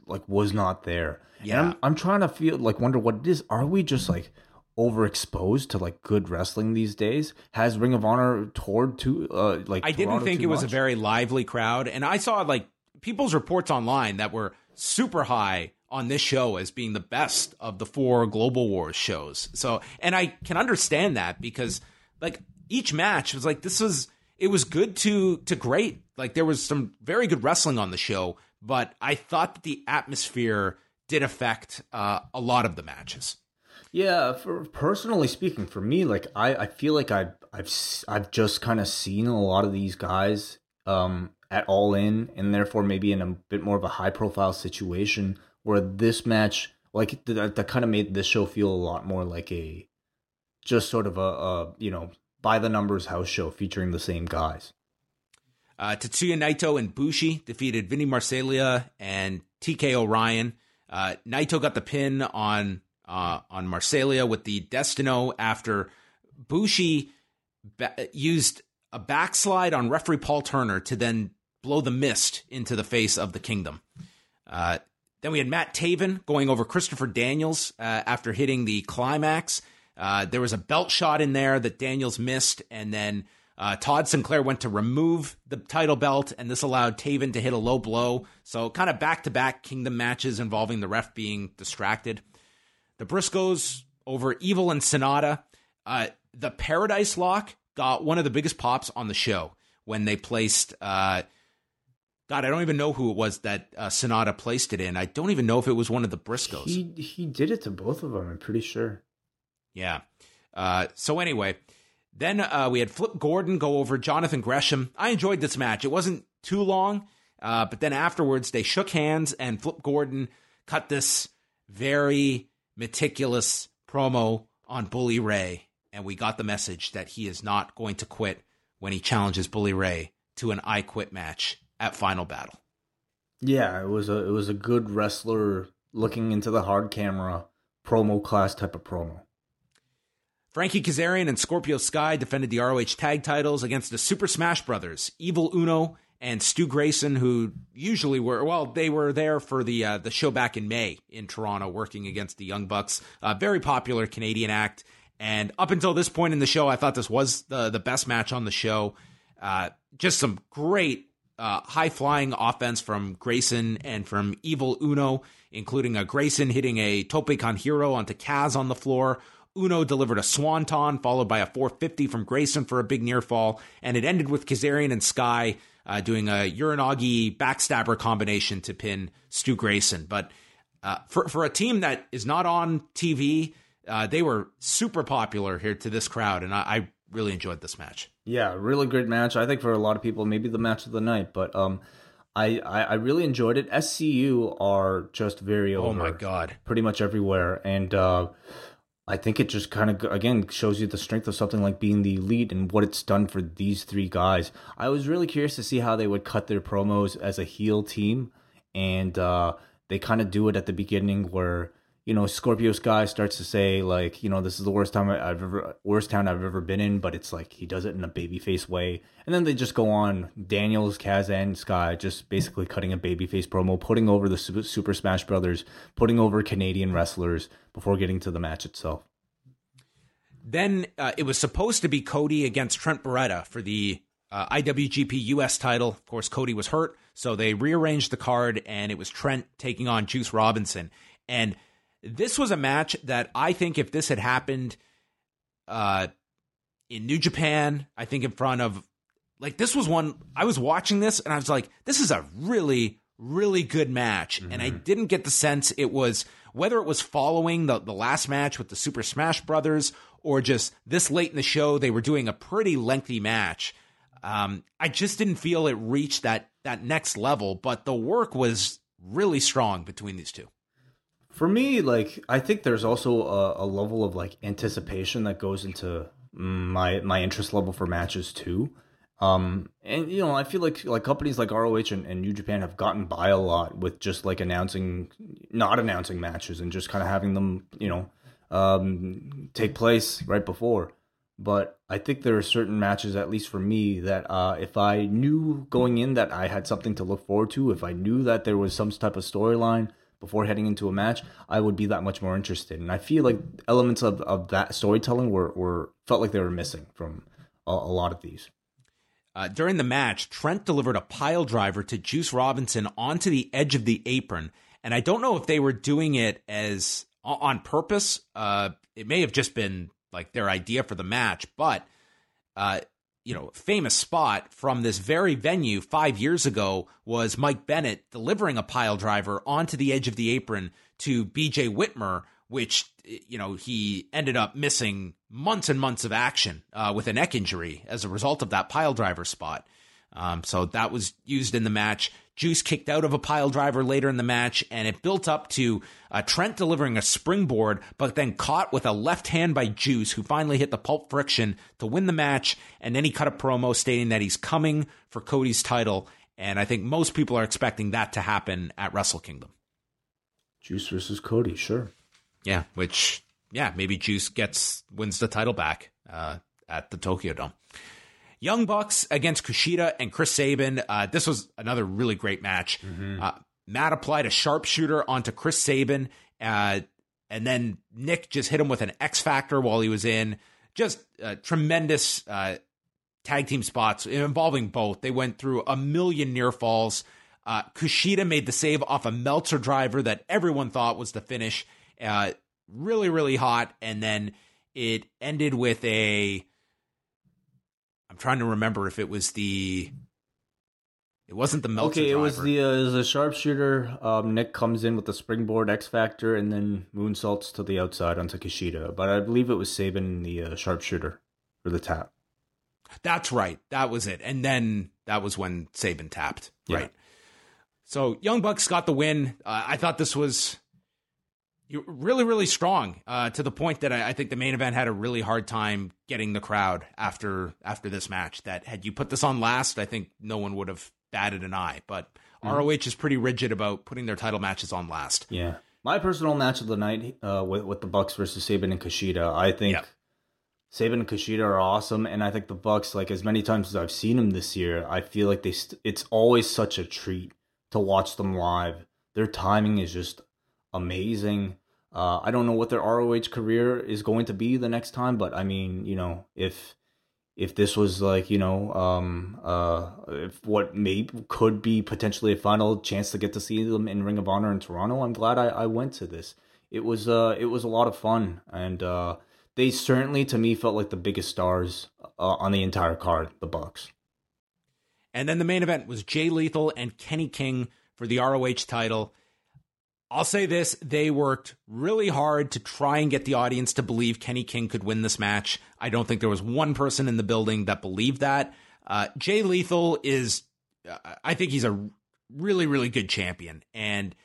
like was not there. Yeah, I'm I'm trying to feel like wonder what it is. Are we just like overexposed to like good wrestling these days? Has Ring of Honor toured to uh like I didn't think it was much? a very lively crowd, and I saw like people's reports online that were super high on this show as being the best of the four Global Wars shows. So, and I can understand that because like each match was like this was it was good to to great. Like there was some very good wrestling on the show, but I thought that the atmosphere did affect uh, a lot of the matches. Yeah, for personally speaking, for me, like I, I feel like I've I've I've just kind of seen a lot of these guys um, at All In, and therefore maybe in a bit more of a high profile situation where this match, like that, that kind of made this show feel a lot more like a just sort of a, a you know by the numbers house show featuring the same guys. Uh, Tetsuya Naito and Bushi defeated Vinny Marseglia and TK O'Ryan. Uh, Naito got the pin on uh, on Marseglia with the Destino after Bushi ba- used a backslide on referee Paul Turner to then blow the mist into the face of the Kingdom. Uh, then we had Matt Taven going over Christopher Daniels uh, after hitting the climax. Uh, there was a belt shot in there that Daniels missed, and then uh, Todd Sinclair went to remove the title belt, and this allowed Taven to hit a low blow. So, kind of back to back Kingdom matches involving the ref being distracted. The Briscoes over Evil and Sanada. Uh, the Paradise Lock got one of the biggest pops on the show when they placed uh, God, I don't even know who it was that uh, Sanada placed it in. I don't even know if it was one of the Briscoes. He he did it to both of them. I'm pretty sure. Yeah. Uh, so anyway, then uh, we had Flip Gordon go over Jonathan Gresham. I enjoyed this match. It wasn't too long, uh, but then afterwards they shook hands and Flip Gordon cut this very meticulous promo on Bully Ray, and we got the message that he is not going to quit when he challenges Bully Ray to an I Quit match at Final Battle. Yeah, it was a it was a good wrestler looking into the hard camera promo class type of promo. Frankie Kazarian and Scorpio Sky defended the ROH tag titles against the Super Smash Brothers, Evil Uno and Stu Grayson, who usually were well, they were there for the uh, the show back in May in Toronto, working against the Young Bucks. Uh, very popular Canadian act, and up until this point in the show, I thought this was the the best match on the show. Uh, just some great uh, high flying offense from Grayson and from Evil Uno, including a Grayson hitting a tope hilo onto Kaz on the floor. Uno delivered a swanton, followed by a 450 from Grayson for a big near fall, and it ended with Kazarian and Sky uh, doing a Uranage backstabber combination to pin Stu Grayson. But uh, for for a team that is not on TV, uh, they were super popular here to this crowd, and I, I, really enjoyed this match. Yeah, really great match. I think for a lot of people, maybe the match of the night, but um. I, I, I really enjoyed it. SCU are just very over. Oh my god! Pretty much everywhere, and uh, I think it just kind of again shows you the strength of something like being the elite and what it's done for these three guys. I was really curious to see how they would cut their promos as a heel team, and uh, they kind of do it at the beginning where you know Scorpio Sky starts to say like you know this is the worst time I've ever worst town I've ever been in, but it's like he does it in a babyface way, and then they just go on Daniels, Kaz, and Sky just basically cutting a babyface promo, putting over the Super Smash Brothers, putting over Canadian wrestlers before getting to the match itself. Then uh, it was supposed to be Cody against Trent Beretta for the uh, IWGP US title. Of course, Cody was hurt, so they rearranged the card, and it was Trent taking on Juice Robinson. And this was a match that I think if this had happened uh, in New Japan, I think in front of like this was one I was watching this and I was like, this is a really really good match, mm-hmm. and I mm-hmm. didn't get the sense it was whether it was following the the last match with the Super Smash Brothers or just this late in the show they were doing a pretty lengthy match. Um, I just didn't feel it reached that that next level, but the work was really strong between these two. For me, like I think there's also a, a level of like anticipation that goes into my my interest level for matches too. Um, and you know, I feel like like companies like ROH and, and New Japan have gotten by a lot with just like announcing, not announcing matches and just kind of having them, you know, um, take place right before. But I think there are certain matches, at least for me, that uh, if I knew going in that I had something to look forward to, if I knew that there was some type of storyline before heading into a match, I would be that much more interested. And I feel like elements of, of that storytelling were, were felt like they were missing from a, a lot of these. Uh, during the match, Trent delivered a pile driver to Juice Robinson onto the edge of the apron. And I don't know if they were doing it as on purpose. Uh, it may have just been like their idea for the match, but uh, you know, famous spot from this very venue five years ago was Mike Bennett delivering a pile driver onto the edge of the apron to BJ Whitmer, which you know he ended up missing months and months of action uh, with a neck injury as a result of that pile driver spot. Um, so that was used in the match. Juice kicked out of a pile driver later in the match, and it built up to uh, Trent delivering a springboard, but then caught with a left hand by Juice, who finally hit the pulp friction to win the match. And then he cut a promo stating that he's coming for Cody's title. And I think most people are expecting that to happen at Wrestle Kingdom. Juice versus Cody, sure. Yeah, which yeah, maybe Juice gets wins the title back uh, at the Tokyo Dome. Young Bucks against Kushida and Chris Sabin. Uh, this was another really great match. Mm-hmm. Uh, Matt applied a sharpshooter onto Chris Sabin, uh, and then Nick just hit him with an X Factor while he was in. Just uh, tremendous uh, tag team spots involving both. They went through a million near falls. Uh, Kushida made the save off a Meltzer driver that everyone thought was the finish. really, really hot. And then it ended with a I'm trying to remember if it was the It wasn't the Meltzer. Okay, it driver. was the uh, it was a sharpshooter. Um, Nick comes in with the springboard X Factor and then moonsaults to the outside onto Kushida. But I believe it was Sabin the uh, sharpshooter for the tap. That's right. That was it. And then that was when Sabin tapped. Yeah. Right. So Young Bucks got the win. Uh, I thought this was really, really strong uh, to the point that I, I think the main event had a really hard time getting the crowd after after this match. That had you put this on last, I think no one would have batted an eye. But ROH is pretty rigid about putting their title matches on last. Yeah, my personal match of the night uh, with with the Bucks versus Sabin and Kushida. I think Yep. Sabin and Kushida are awesome, and I think the Bucks, like as many times as I've seen them this year, I feel like they. St- it's always such a treat to watch them live. Their timing is just amazing. Uh, I don't know what their ROH career is going to be the next time, but I mean, you know, if if this was like you know um uh if what maybe could be potentially a final chance to get to see them in ring of honor in toronto i'm glad i, I went to this it was uh it was a lot of fun and uh they certainly to me felt like the biggest stars uh, on the entire card the bucks And then the main event was Jay Lethal and Kenny King for the ROH title. I'll say this they worked really hard to try and get the audience to believe Kenny King could win this match. I don't think there was one person in the building that believed that. Uh, Jay Lethal is, uh, I think he's a really, really good champion. And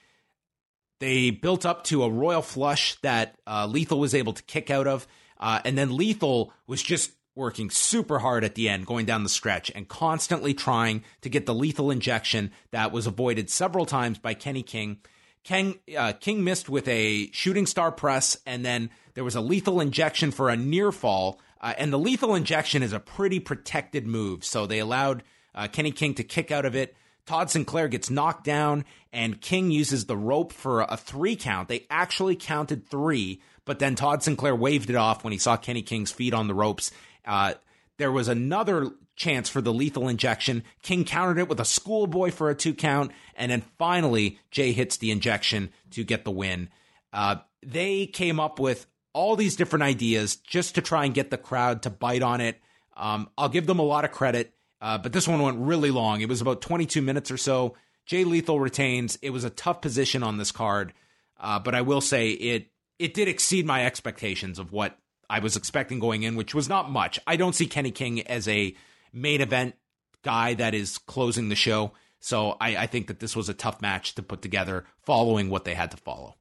they built up to a royal flush that uh, Lethal was able to kick out of. Uh, and then Lethal was just working super hard at the end, going down the stretch, and constantly trying to get the lethal injection that was avoided several times by Kenny King. King, uh, King missed with a shooting star press, and then there was a lethal injection for a near fall. Uh, and the lethal injection is a pretty protected move, so they allowed uh, Kenny King to kick out of it. Todd Sinclair gets knocked down, and King uses the rope for a three count. They actually counted three, but then Todd Sinclair waved it off when he saw Kenny King's feet on the ropes. Uh, there was another chance for the lethal injection. King countered it with a schoolboy for a two count, and then finally Jay hits the injection to get the win. Uh, they came up with all these different ideas just to try and get the crowd to bite on it. Um, I'll give them a lot of credit, uh, but this one went really long. It was about 22 minutes or so. Jay Lethal retains. It was a tough position on this card, uh, but I will say it it did exceed my expectations of what I was expecting going in, which was not much. I don't see Kenny King as a main event guy that is closing the show. So I, I think that this was a tough match to put together following what they had to follow.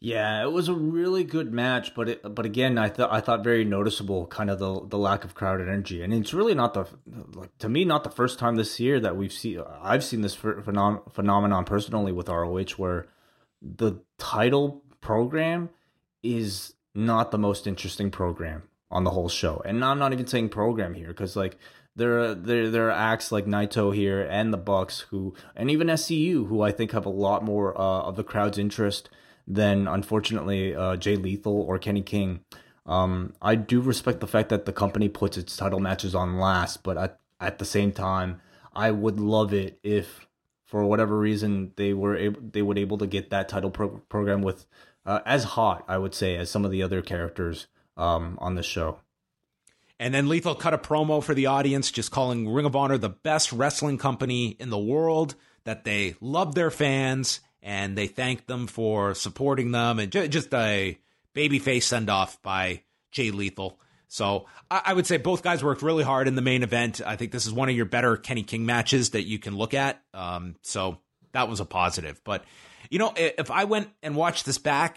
Yeah, it was a really good match, but it, but again, I thought I thought very noticeable, kind of the the lack of crowd energy, and it's really not the like to me not the first time this year that we've seen I've seen this phenom- phenomenon personally with ROH where the title program is not the most interesting program on the whole show, and I'm not even saying program here because like there are there there are acts like Naito here and the Bucks who and even SCU who I think have a lot more uh, of the crowd's interest than unfortunately uh, Jay Lethal or Kenny King. Um, I do respect the fact that the company puts its title matches on last, but at at the same time, I would love it if, for whatever reason, they were able they would able to get that title pro- program with uh, as hot, I would say, as some of the other characters um, on the show. And then Lethal cut a promo for the audience, just calling Ring of Honor the best wrestling company in the world, that they love their fans and they thanked them for supporting them, and ju- just a babyface send off by Jay Lethal. So I-, I would say both guys worked really hard in the main event. I think this is one of your better Kenny King matches that you can look at. Um, so that was a positive. But you know, if I went and watched this back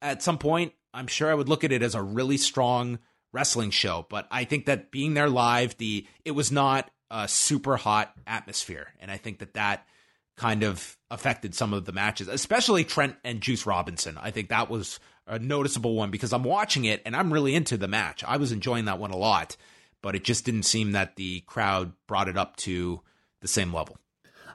at some point, I'm sure I would look at it as a really strong wrestling show. But I think that being there live, the it was not a super hot atmosphere, and I think that that kind of affected some of the matches, especially Trent and Juice Robinson. I think that was a noticeable one because I'm watching it and I'm really into the match. I was enjoying that one a lot, but it just didn't seem that the crowd brought it up to the same level.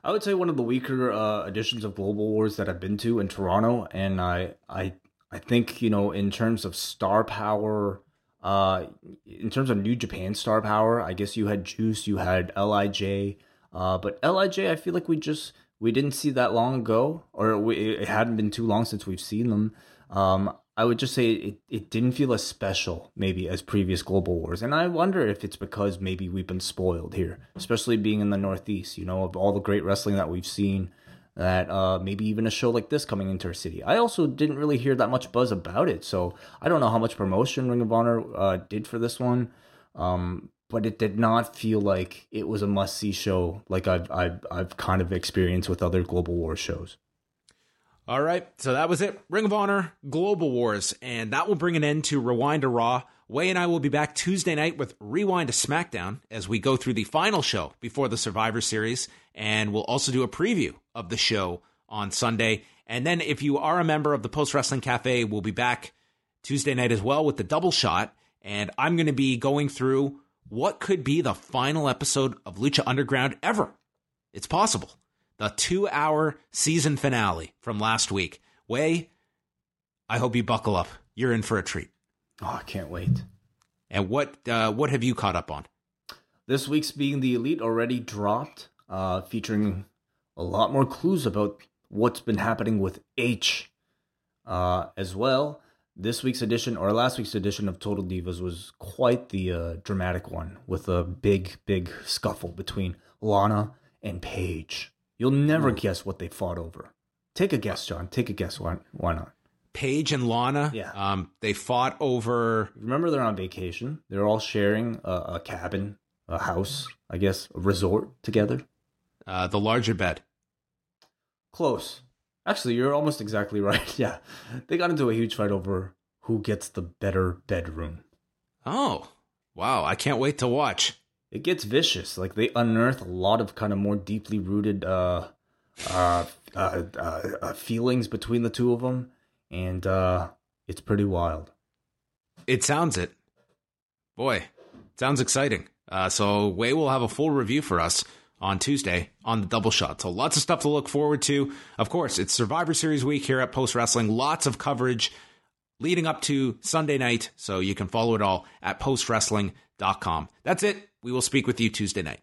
I would say one of the weaker uh, editions of Global Wars that I've been to in Toronto, and I I I think you know in terms of star power, uh, in terms of New Japan star power, I guess you had Juice, you had Lij, uh, but Lij, I feel like we just we didn't see that long ago, or we, it hadn't been too long since we've seen them. Um, I would just say it, it didn't feel as special, maybe, as previous Global Wars. And I wonder if it's because maybe we've been spoiled here, especially being in the Northeast, you know, of all the great wrestling that we've seen, that uh, maybe even a show like this coming into our city. I also didn't really hear that much buzz about it. So I don't know how much promotion Ring of Honor uh, did for this one. Um, but it did not feel like it was a must see show like I've, I've, I've kind of experienced with other Global War shows. All right, so that was it. Ring of Honor, Global Wars, and that will bring an end to Rewind to Raw. Wai and I will be back Tuesday night with Rewind to SmackDown as we go through the final show before the Survivor Series, and we'll also do a preview of the show on Sunday. And then, if you are a member of the Post Wrestling Cafe, we'll be back Tuesday night as well with the double shot, and I'm going to be going through what could be the final episode of Lucha Underground ever. It's possible the two hour season finale from last week. Wai, I hope you buckle up. You're in for a treat. Oh, I can't wait. And what uh, what have you caught up on? This week's Being the Elite already dropped, uh, featuring a lot more clues about what's been happening with H uh, as well. This week's edition, or last week's edition of Total Divas, was quite the uh, dramatic one with a big, big scuffle between Lana and Paige. You'll never Ooh. guess what they fought over. Take a guess, John. Take a guess. Why, why not? Paige and Lana. Yeah. Um, they fought over. Remember, they're on vacation. They're all sharing a, a cabin, a house, I guess, a resort together. Uh, the larger bed. Close. Actually, you're almost exactly [laughs] right. Yeah. They got into a huge fight over who gets the better bedroom. Oh, wow. I can't wait to watch it gets vicious. Like they unearth a lot of kind of more deeply rooted uh, uh, uh, uh, uh feelings between the two of them, and uh, it's pretty wild. It sounds it, boy. Sounds exciting. Uh, so Wai will have a full review for us on Tuesday on the double shot. So lots of stuff to look forward to. Of course, it's Survivor Series week here at Post Wrestling. Lots of coverage leading up to Sunday night. So you can follow it all at postwrestling.com. That's it. We will speak with you Tuesday night.